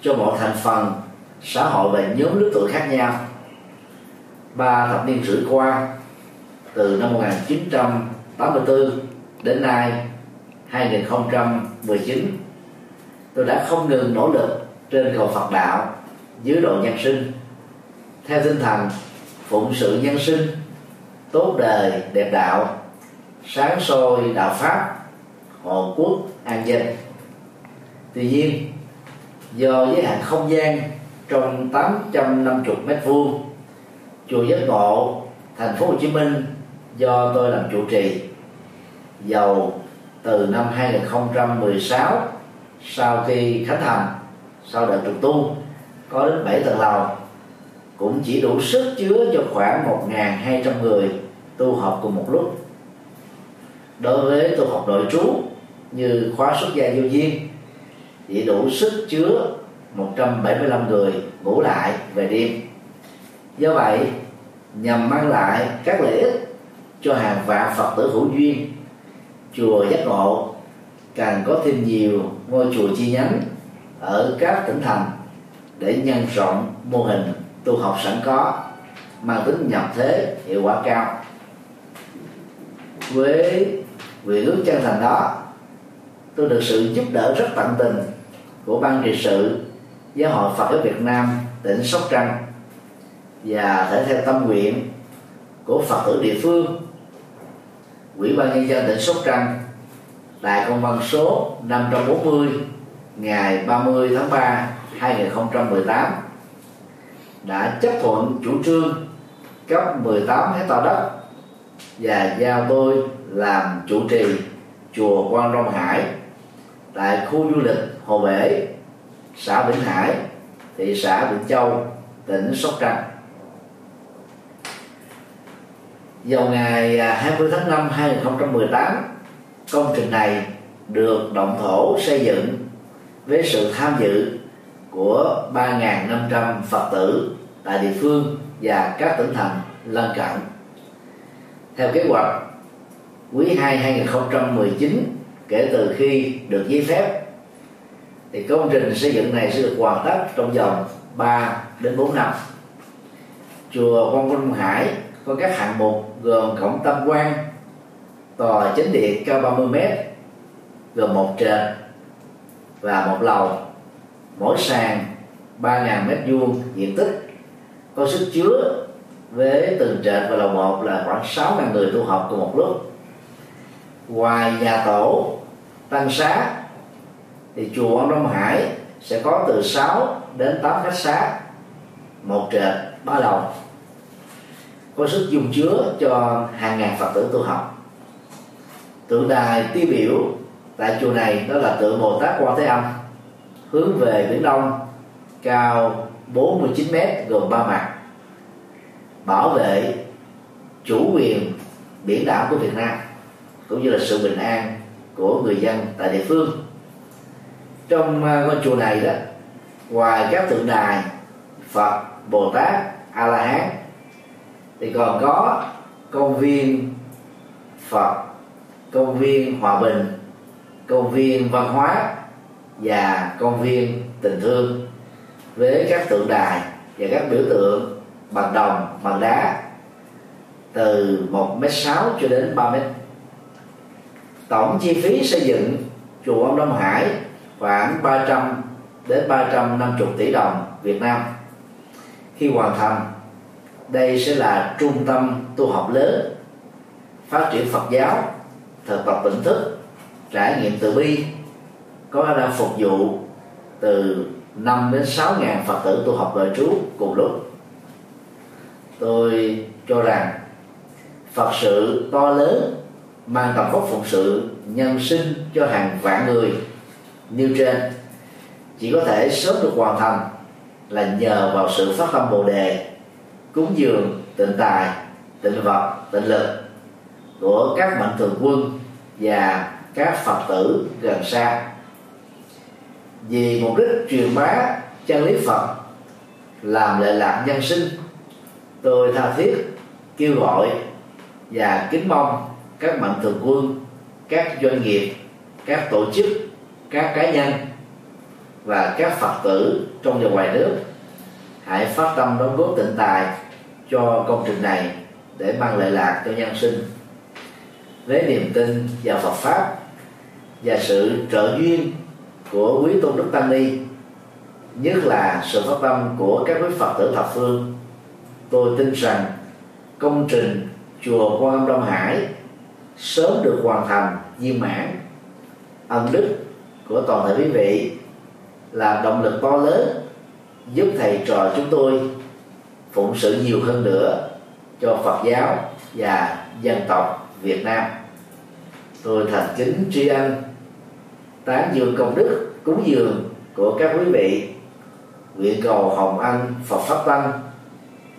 Speaker 1: cho mọi thành phần, xã hội và nhóm lứa tuổi khác nhau. Ba thập niên rưỡi qua, từ năm 1984 đến nay 2019 tôi đã không ngừng nỗ lực trên cầu Phật đạo, dưới độ nhân sinh. Theo tinh thần phụng sự nhân sinh, tốt đời, đẹp đạo, sáng soi đạo pháp, hộ quốc, an dân. Tuy nhiên, do giới hạn không gian trong 850 mét vuông, chùa giác ngộ, thành phố Hồ Chí Minh do tôi làm chủ trì giàu từ năm 2016 sau khi khánh thành, sau đợt trùng tu, có đến 7 tầng lầu. Cũng chỉ đủ sức chứa cho khoảng 1.200 người tu học cùng một lúc. Đối với tu học nội trú như khóa xuất gia vô duyên, chỉ đủ sức chứa 175 người ngủ lại về đêm. Do vậy, nhằm mang lại các lợi ích cho hàng vạn phật tử hữu duyên chùa giác ngộ, càng có thêm nhiều ngôi chùa chi nhánh ở các tỉnh thành để nhân rộng mô hình tu học sẵn có, mang tính nhập thế, hiệu quả cao. Với vị ước chân thành đó, tôi được sự giúp đỡ rất tận tình của ban trị sự, giáo hội Phật giáo Việt Nam, tỉnh Sóc Trăng và thể theo tâm nguyện của Phật tử địa phương. Ủy ban nhân dân tỉnh Sóc Trăng tại công văn số 540 ngày 30 tháng 3 2018 đã chấp thuận chủ trương cấp 18 hecta đất và giao tôi làm chủ trì chùa Quan Long Hải tại khu du lịch Hồ Bể, xã Vĩnh Hải, thị xã Vĩnh Châu, tỉnh Sóc Trăng. Vào ngày à, 20 tháng 5 2018, công trình này được động thổ xây dựng với sự tham dự của 3.500 Phật tử tại địa phương và các tỉnh thành lân cận. Theo kế hoạch, quý 2 2019 kể từ khi được giấy phép thì công trình xây dựng này sẽ được hoàn tất trong vòng 3 đến 4 năm. Chùa Quang Vinh Hải có các hạng mục gồm cổng tam quan, tòa chính điện cao 30 m gồm một trệt và một lầu. Mỗi sàn 3.000 mét vuông diện tích có sức chứa với từng trệt và lầu một là khoảng 6.000 người tu học cùng một lúc. Ngoài nhà tổ tăng xá thì chùa ông Đông Hải sẽ có từ 6 đến 8 khách xá một trệt ba lầu có sức dung chứa cho hàng ngàn phật tử tu học. Tượng đài tiêu biểu tại chùa này đó là tượng Bồ Tát Quan Thế Âm, hướng về biển Đông cao 49 mét, gồm ba mặt, bảo vệ chủ quyền biển đảo của Việt Nam, cũng như là sự bình an của người dân tại địa phương. Trong à, ngôi chùa này đó, ngoài các tượng đài Phật, Bồ Tát, A La Hán thì còn có công viên Phật, công viên Hòa Bình, công viên văn hóa và công viên tình thương với các tượng đài và các biểu tượng bằng đồng, bằng đá từ 1 m sáu cho đến 3 m tổng chi phí xây dựng chùa ông Đông Hải khoảng 300 đến 350 tỷ đồng Việt Nam khi hoàn thành đây sẽ là trung tâm tu học lớn, phát triển Phật giáo, thực tập tỉnh thức, trải nghiệm từ bi, có khả năng phục vụ từ 5 đến 6 ngàn Phật tử tu học đời trú cùng lúc. Tôi cho rằng Phật sự to lớn mang tầm vóc phụng sự nhân sinh cho hàng vạn người như trên, chỉ có thể sớm được hoàn thành là nhờ vào sự phát tâm bồ đề cúng dường tịnh tài tịnh vật tịnh lực của các mạnh thường quân và các phật tử gần xa. Vì mục đích truyền bá chân lý phật, làm lệ lạc nhân sinh, tôi tha thiết, kêu gọi và kính mong các mạnh thường quân, các doanh nghiệp, các tổ chức, các cá nhân và các phật tử trong và ngoài nước hãy phát tâm đóng góp tịnh tài cho công trình này để mang lợi lạc cho nhân sinh. Với niềm tin vào Phật pháp và sự trợ duyên của quý tôn đức tăng ni, nhất là sự phát tâm của các quý phật tử thập phương, tôi tin rằng công trình chùa Quan Âm Đông Hải sớm được hoàn thành viên mãn. Ân đức của toàn thể quý vị là động lực to lớn giúp thầy trò chúng tôi phụng sự nhiều hơn nữa cho Phật giáo và dân tộc Việt Nam. Tôi thành kính tri ân tán dương công đức, cúng dường của các quý vị. Nguyện cầu hồng anh Phật pháp tăng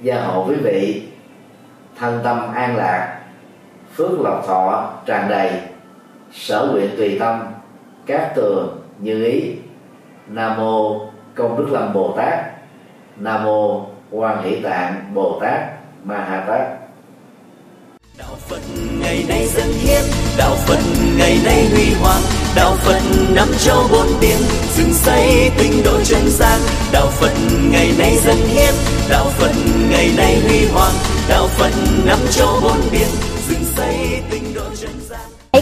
Speaker 1: gia hộ quý vị. Thân tâm an lạc, phước lộc thọ tràn đầy, sở nguyện tùy tâm, các tường như ý. Nam mô công đức lâm bồ tát. Nam mô quan hỷ tạng, bồ tát, ma ha tát.
Speaker 2: Đạo phật ngày nay dân hiến, đạo phật ngày nay huy hoàng, đạo phật năm châu bốn biển, dựng xây tinh độ chân gian. Đạo phật ngày nay dân hiến, đạo phật ngày nay huy hoàng, đạo phật năm châu bốn biển, dựng xây